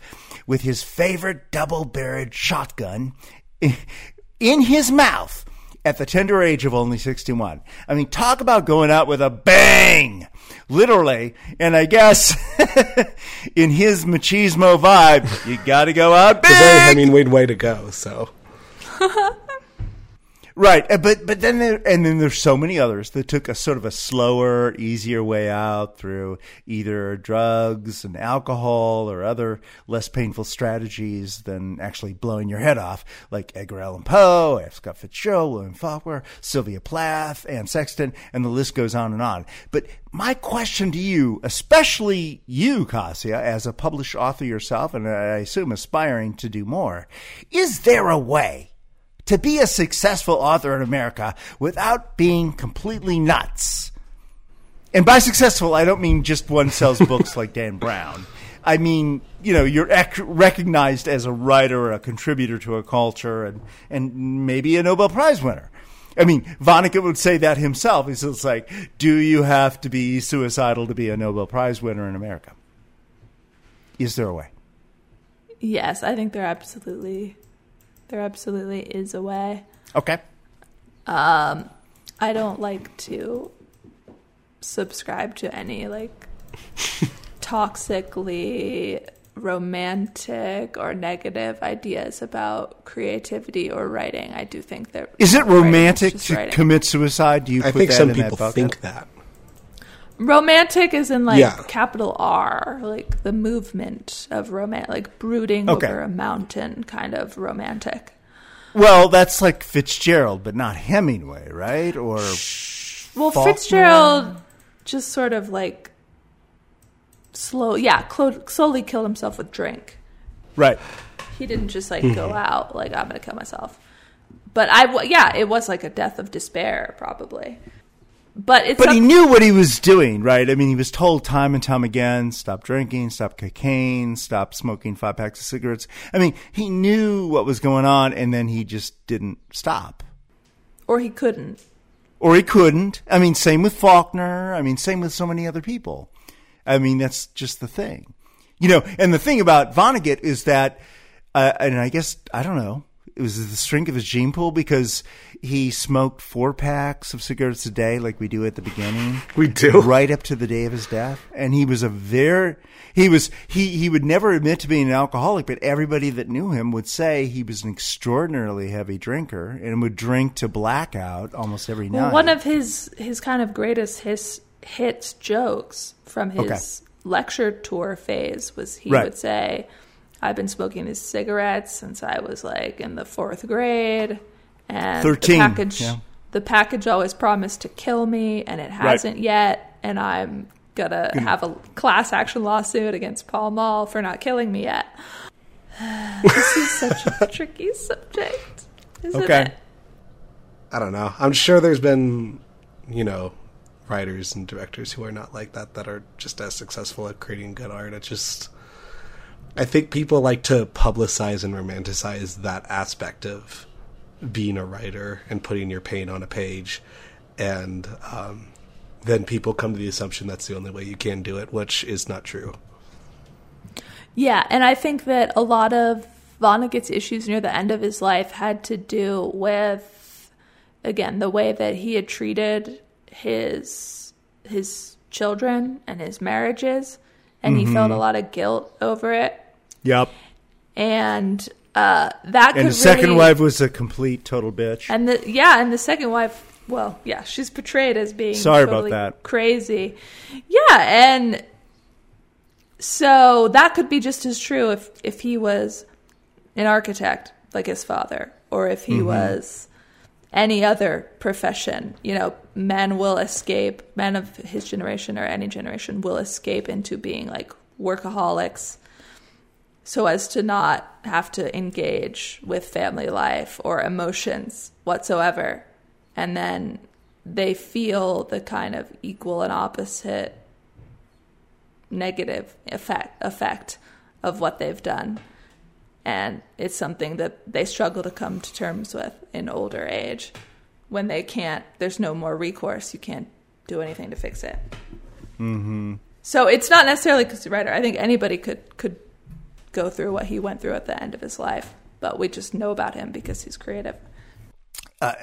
with his favorite double barreled shotgun in his mouth at the tender age of only 61. I mean, talk about going out with a bang! Literally. And I guess (laughs) in his machismo vibe, you gotta go out It's a very big! Hemingway way to go. So (laughs) Right, but but then there, and then there's so many others that took a sort of a slower, easier way out through either drugs and alcohol or other less painful strategies than actually blowing your head off, like Edgar Allan Poe, F. Scott Fitzgerald, William Faulkner, Sylvia Plath, Anne Sexton, and the list goes on and on. But my question to you, especially you, Kassia, as a published author yourself, and I assume aspiring to do more, is there a way? To be a successful author in America without being completely nuts. And by successful, I don't mean just one sells (laughs) books like Dan Brown. I mean, you know, you're ec- recognized as a writer or a contributor to a culture and, and maybe a Nobel Prize winner. I mean, Vonnegut would say that himself. He's just like, do you have to be suicidal to be a Nobel Prize winner in America? Is there a way? Yes, I think there absolutely there absolutely is a way. Okay. Um I don't like to subscribe to any like (laughs) toxically romantic or negative ideas about creativity or writing. I do think that Is it writing is romantic to writing. commit suicide? Do you I put think that some in people bucket? think that. Romantic is in like Yeah. capital R, like the movement of romance, like brooding Okay. over a mountain kind of romantic. Well, that's like Fitzgerald, but not Hemingway, right? Or Well, Faulkner? Fitzgerald just sort of like slow, yeah, clo- slowly killed himself with drink. right. He didn't just like Mm-hmm. go out like I'm gonna kill myself. But I, w- yeah, it was like a death of despair, probably. But it's But he knew what he was doing, right? I mean, he was told time and time again, stop drinking, stop cocaine, stop smoking five packs of cigarettes. I mean, he knew what was going on and then he just didn't stop. or he couldn't. Or he couldn't. I mean, same with Faulkner. I mean, same with so many other people. I mean, that's just the thing. You know, and the thing about Vonnegut is that, uh, and I guess, I don't know, it was the strength of his gene pool because he smoked four packs of cigarettes a day like we do at the beginning. (laughs) We do. Right up to the day of his death. And he was a very, he was, he, he would never admit to being an alcoholic, but everybody that knew him would say he was an extraordinarily heavy drinker and would drink to blackout almost every Well, night. one of his his kind of greatest his hits jokes from his Okay. lecture tour phase was he Right. would say, "I've been smoking these cigarettes since I was like in the fourth grade, and 13, the package yeah. the package always promised to kill me, and it hasn't yet, and I'm." Gonna have a class action lawsuit against Pall Mall for not killing me yet. (sighs) this is such a (laughs) tricky subject, isn't Okay. it? I don't know. I'm sure there's been, you know, writers and directors who are not like that that are just as successful at creating good art. It just I think people like to publicize and romanticize that aspect of being a writer and putting your pain on a page and um, then people come to the assumption that's the only way you can do it, which is not true. Yeah, and I think that a lot of Vonnegut's issues near the end of his life had to do with, again, the way that he had treated his his children and his marriages, and he felt a lot of guilt over it. Yep. And uh, that And his second really- wife was a complete total bitch. and the yeah, and the second wife, well, yeah, she's portrayed as being Sorry about that. crazy. Yeah, and so that could be just as true if if he was an architect like his father, or if Mm-hmm. he was any other profession. You know, men will escape. Men of his generation or any generation will escape into being like workaholics so as to not have to engage with family life or emotions whatsoever. And then they feel the kind of equal and opposite negative effect effect of what they've done. And it's something that they struggle to come to terms with in older age when they can't there's no more recourse. You can't do anything to fix it. Mm-hmm. So it's not necessarily because writer. I think anybody could could go through what he went through at the end of his life, but we just know about him because he's creative. uh,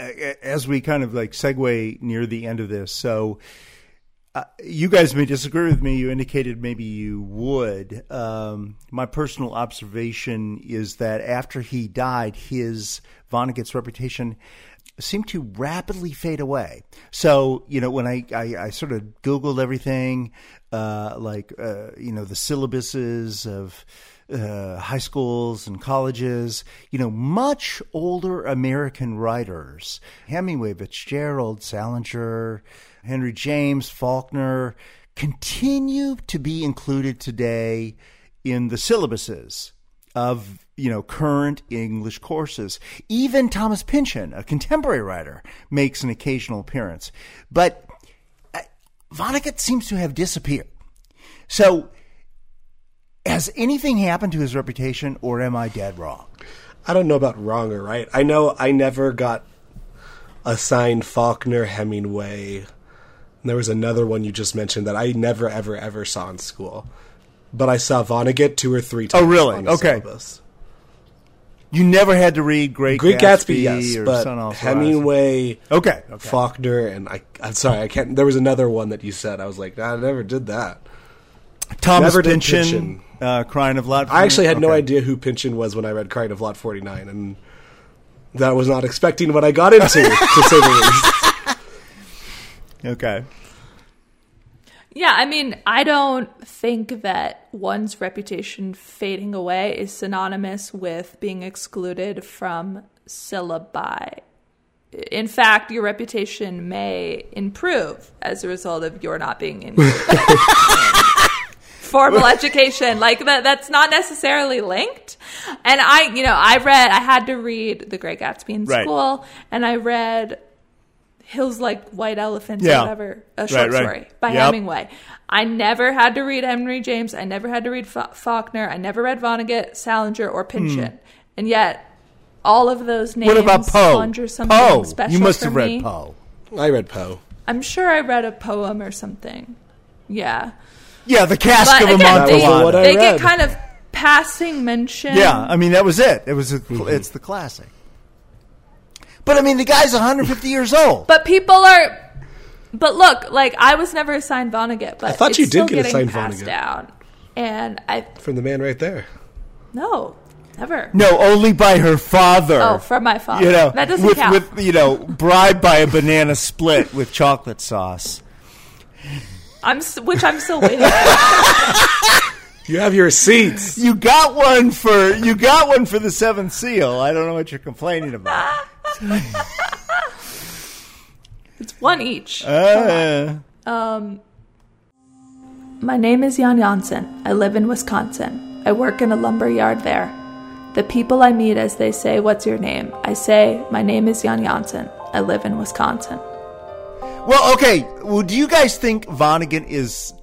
as we kind of like segue near the end of this, so uh, you guys may disagree with me. You indicated maybe you would. Um, my personal observation is that after he died, his Vonnegut's reputation seemed to rapidly fade away. So, you know, when I, I, I sort of Googled everything, uh, like, uh, you know, the syllabuses of uh, high schools and colleges, you know, much older American writers, Hemingway, Fitzgerald, Salinger, Henry James, Faulkner, continue to be included today in the syllabuses of you know current English courses. Even Thomas Pynchon, a contemporary writer, makes an occasional appearance, but uh, Vonnegut seems to have disappeared. So, has anything happened to his reputation, or am I dead wrong? I don't know about wrong or right. I know I never got assigned Faulkner, Hemingway. There was another one you just mentioned that I never, ever, ever saw in school. But I saw Vonnegut two or three oh, times. Oh, really? Okay. syllabus. You never had to read Great, Great Gatsby, yes, or but Hemingway, Okay, okay. Faulkner, and I. I'm sorry, I can't. There was another one that you said. I was like, I never did that. Thomas Never Pynchon. Uh, Crying of Lot. I actually had no idea who Pynchon was when I read Crying of Lot 49, and that was not expecting what I got into, to say the least. (laughs) Okay. Yeah, I mean, I don't think that one's reputation fading away is synonymous with being excluded from syllabi. In fact, your reputation may improve as a result of your not being included in (laughs) formal (laughs) education. Like that that's not necessarily linked. And I, you know, I read I had to read The Great Gatsby in Right. school and I read Hills Like White Elephants Yeah. or whatever, a short right. story by Yep. Hemingway. I never had to read Henry James. I never had to read Fa- Faulkner. I never read Vonnegut, Salinger, or Pynchon. And yet, all of those names Hmm. What about Poe? conjure something Poe. special You must for have read me. Poe. I read Poe. I'm sure I read a poem or something. Yeah. Yeah, the cask But of again, they, Amontillado. What I they get kind of passing mention. Yeah, I mean that was it. It was. A, Mm-hmm. It's the classic. But I mean, the guy's 150 years old. But people are. But look, like I was never assigned Vonnegut, but I thought it's you did get assigned passed Vonnegut. down. And I From the man right there. no, never. No, only by her father. Oh, from my father. You know, that doesn't with, count. with you know, bribed by a banana split with chocolate sauce. I'm which I'm still waiting. for. You have your receipts. You got one for you got one for the seventh seal. I don't know what you're complaining about. It's one each. Uh, My name is Jan Janssen. I live in Wisconsin. I work in a lumber yard there. The people I meet as they say, What's your name? I say, My name is Jan Janssen. I live in Wisconsin. Well, okay. Well, do you guys think Vonnegut is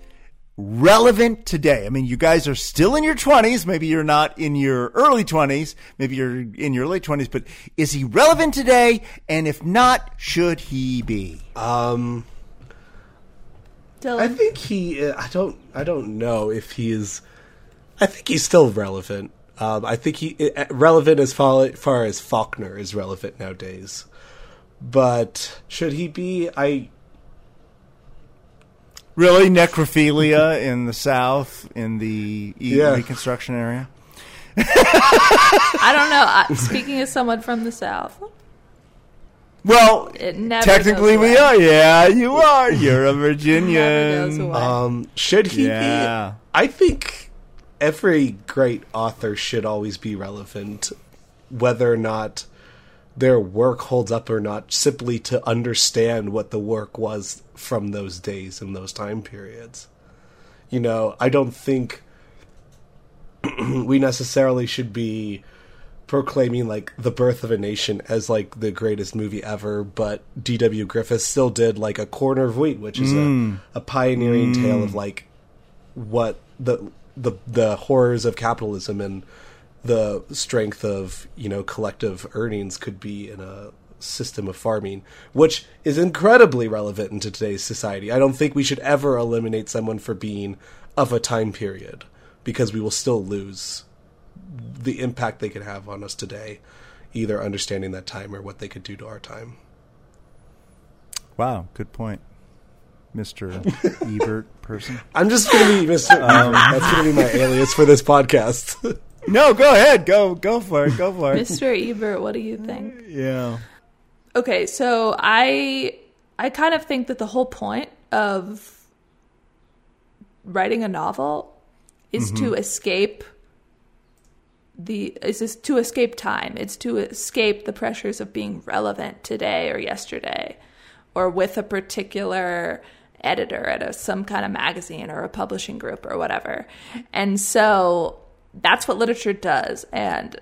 relevant today? I mean, you guys are still in your 20s. Maybe you're not in your early 20s. Maybe you're in your late 20s. But is he relevant today? And if not, should he be? Um, Dylan. I think he. uh, I don't. I don't know if he is. I think he's still relevant. Um, I think he uh, relevant as far, far as Faulkner is relevant nowadays. But should he be? I Really, necrophilia in the South, in the e- Yeah. Reconstruction area. I don't know. I, speaking as someone from the South, Well, it never technically we away. are. Yeah, you are. You're a (laughs) Virginian. away. um should he Yeah. be? I think every great author should always be relevant, whether or not their work holds up or not. Simply to understand what the work was from those days and those time periods. You know, I don't think (clears throat) we necessarily should be proclaiming like the birth of a nation as like the greatest movie ever but dw griffith still did like a corner of wheat which is a, mm. a pioneering tale of mm. like what the the the horrors of capitalism and the strength of you know collective earnings could be in a system of farming which is incredibly relevant into today's society i don't think we should ever eliminate someone for being of a time period because we will still lose the impact they could have on us today either understanding that time or what they could do to our time Wow, good point, Mister (laughs) Ebert person. i'm just gonna be mr Ebert. Um, that's gonna be my alias for this podcast (laughs) No, go ahead. Go, go for it. Go for it. (laughs) Mr. Ebert, what do you think? Yeah. Okay, so I I kind of think that the whole point of writing a novel is mm-hmm. to escape the is this to escape time. It's to escape the pressures of being relevant today or yesterday or with a particular editor at a, some kind of magazine or a publishing group or whatever. And so that's what literature does. And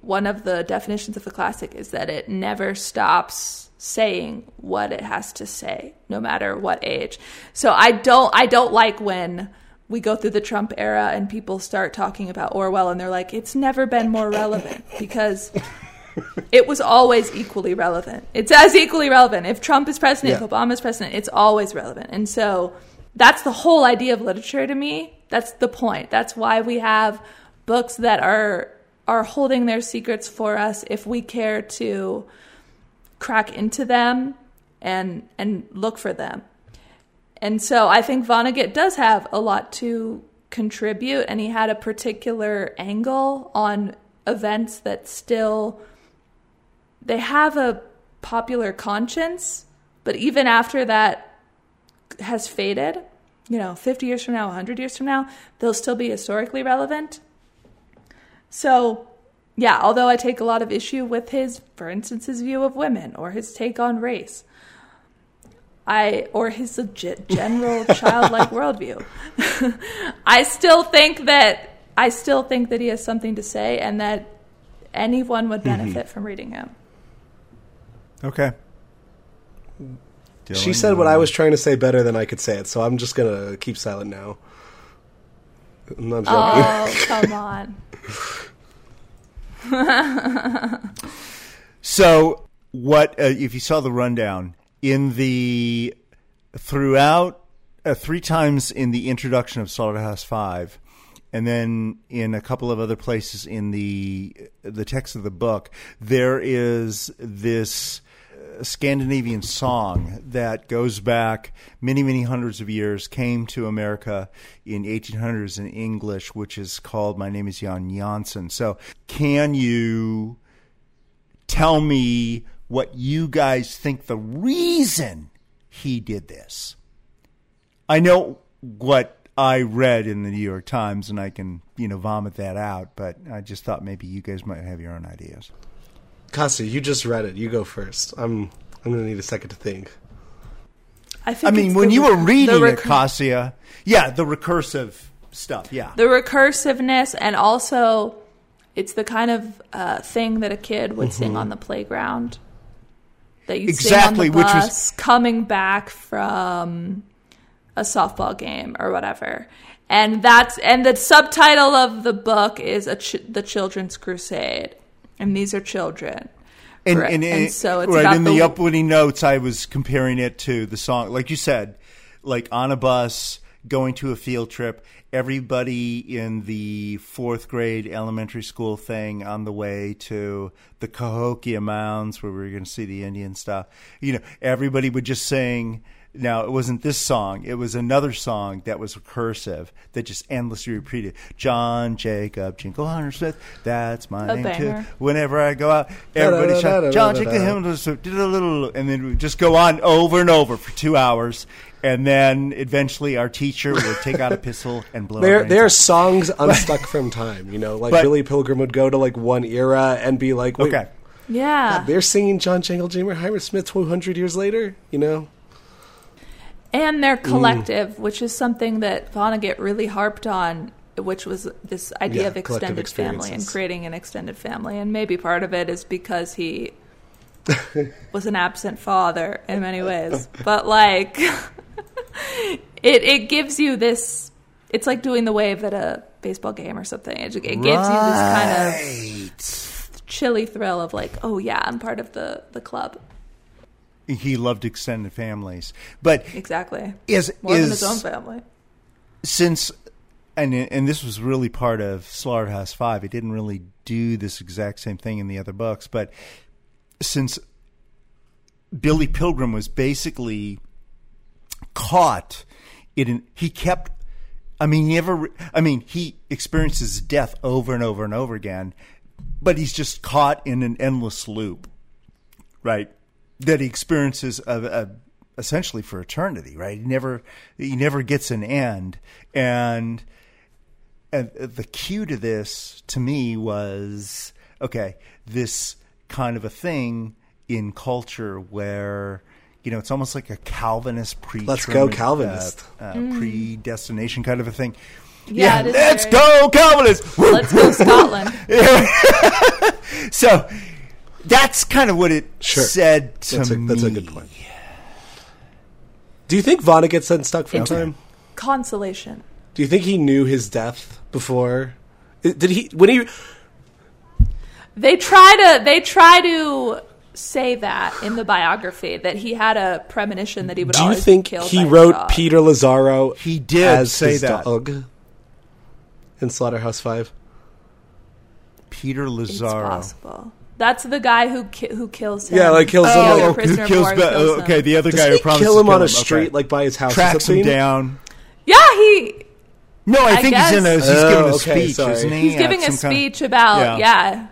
one of the definitions of a classic is that it never stops saying what it has to say, no matter what age. So I don't, I don't like when we go through the Trump era and people start talking about Orwell and they're like, it's never been more relevant because it was always equally relevant. It's as equally relevant. If Trump is president, Yeah. if Obama is president, it's always relevant. And so that's the whole idea of literature to me. That's the point. That's why we have books that are are holding their secrets for us if we care to crack into them and and look for them. And so I think Vonnegut does have a lot to contribute, and he had a particular angle on events that still they have a popular conscience, but even after that has faded, you know, 50 years from now, 100 years from now, they'll still be historically relevant. So, yeah, although I take a lot of issue with his, for instance, his view of women or his take on race, I or his legit general (laughs) childlike worldview. (laughs) I still think that I still think that he has something to say and that anyone would mm-hmm. benefit from reading him. Okay. She said what I was trying to say better than I could say it, so I'm just gonna keep silent now. I'm not joking. Oh, come on. (laughs) So, what uh, if you saw the rundown in the throughout uh, three times in the introduction of Slaughterhouse Five, and then in a couple of other places in the the text of the book, there is this uh, Scandinavian song that goes back many, many hundreds of years, came to America in 1800s in English, which is called "My Name Is Jan Janssen." So, can you? tell me what you guys think the reason he did this. I know what I read in the New York Times and I can, you know, vomit that out, but I just thought maybe you guys might have your own ideas. Kassia, you just read it. You go first. I'm I'm gonna need a second to think. I, think I mean, when the you were reading the it, recur- Kassia, yeah, the recursive stuff, yeah. the recursiveness and also it's the kind of uh, thing that a kid would sing on the playground that you Exactly, sing on which was- coming back from a softball game or whatever and that's and the subtitle of the book is a ch- the children's crusade and these are children And, Right. and, And so it's right in the, the- opening notes, I was comparing it to the song, like you said, like on a bus going to a field trip. Everybody in the fourth grade elementary school thing on the way to the Cahokia Mounds, where we were going to see the Indian stuff. You know, everybody would just sing. Now it wasn't this song; it was another song that was recursive that just endlessly repeated. John Jacob Jingleheimer Smith. That's my A name banger. too. Whenever I go out, everybody shout, John Jacob Him, and then we just go on over and over for two hours, and then eventually our teacher would take out a (laughs) pistol and blow. our There, there are out. songs unstuck from time. You know, like But- Billy Pilgrim would go to like one era and be like, Wait, okay. yeah they're singing John Jangle Jammerheimer Smith 200 years later. You know, and they're mm. collective, which is something that Vonnegut really harped on, which was this idea Yeah, of extended family and creating an extended family. And maybe part of it is because he (laughs) was an absent father in many ways. But like, (laughs) it it gives you this. It's like doing the wave at a baseball game or something. It, it gives you this kind of chilly thrill of like, oh yeah, I'm part of the the club. He loved extended families, but Exactly. is More than his own family. since and and this was really part of Slaughterhouse Five. It didn't really do this exact same thing in the other books, but since Billy Pilgrim was basically caught in, he kept. I mean, he never. I mean, he experiences death over and over and over again, but he's just caught in an endless loop, right? That he experiences of, of essentially for eternity, right? He never, he never gets an end, and and the cue to this to me was okay this kind of a thing in culture where you know it's almost like a calvinist pre Let's go Calvinist. uh, uh, predestination kind of a thing Yeah, it is let's very- go Cowboys. Woo! Let's go Scotland. (laughs) (laughs) So that's kind of what it Sure. said to That's a, me. that's a good point. Do you think Vonnegut's unstuck for It's- time? Consolation. Do you think he knew his death before? Did he when he? They try to they try to say that in the biography that he had a premonition that he would Do you think be killed he wrote. Peter Lazzaro? He did as say his that. dog in Slaughterhouse Five. Peter It's possible. That's the guy who ki- who kills him. Yeah, like kills the him, other like- who prisoner of kills war Be- kills oh, him. okay, the other Does guy he who promised kill to him on a Okay. street, like by his house tracks him down. Yeah, he No, I, I think he's in a. He's Oh, giving a okay, speech, sorry. isn't he? he's At giving a some kind of- speech about Yeah. yeah.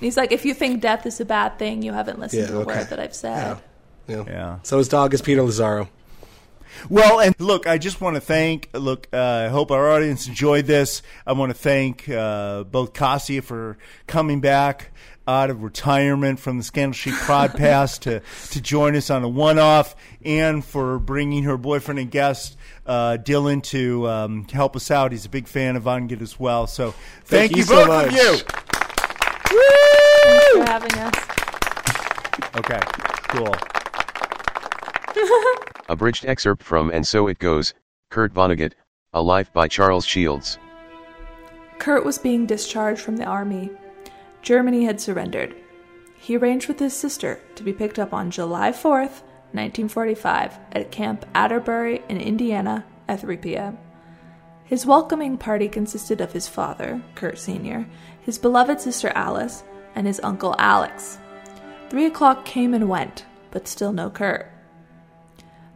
He's like, if you think death is a bad thing, you haven't listened Yeah, to a okay. word that I've said. Yeah. Yeah. So his dog is Peter Lazzaro. Well, and look, I just want to thank. Look, uh, I hope our audience enjoyed this. I want to thank uh, both Kassia for coming back out of retirement from the Scandal Sheet podcast (laughs) to to join us on a one-off, and for bringing her boyfriend and guest uh, Dylan to um, help us out. He's a big fan of Vonnegut as well. So thank, you you, so both much. of you. Thanks for having us. Okay, cool. (laughs) Abridged excerpt from And So It Goes, Kurt Vonnegut, A Life by Charles Shields. Kurt was being discharged from the army. Germany had surrendered. He arranged with his sister to be picked up on July 4th, 1945, at Camp Atterbury in Indiana at 3 p.m. His welcoming party consisted of his father, Kurt Sr., his beloved sister Alice, and his uncle Alex. Three o'clock came and went, but still no Kurt.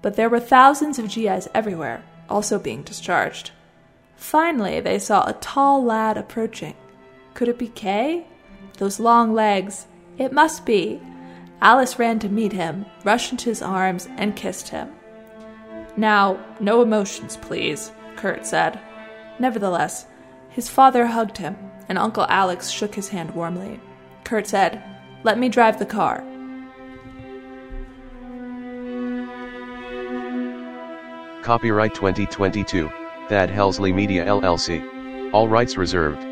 But there were thousands of GIs everywhere, also being discharged. Finally, they saw a tall lad approaching. Could it be Kay? Those long legs. It must be. Alice ran to meet him, rushed into his arms, and kissed him. Now, no emotions, please, Kurt said. Nevertheless, his father hugged him, and Uncle Alex shook his hand warmly. Kurt said, Let me drive the car. Copyright 2022, Thad Helsley Media LLC. All rights reserved.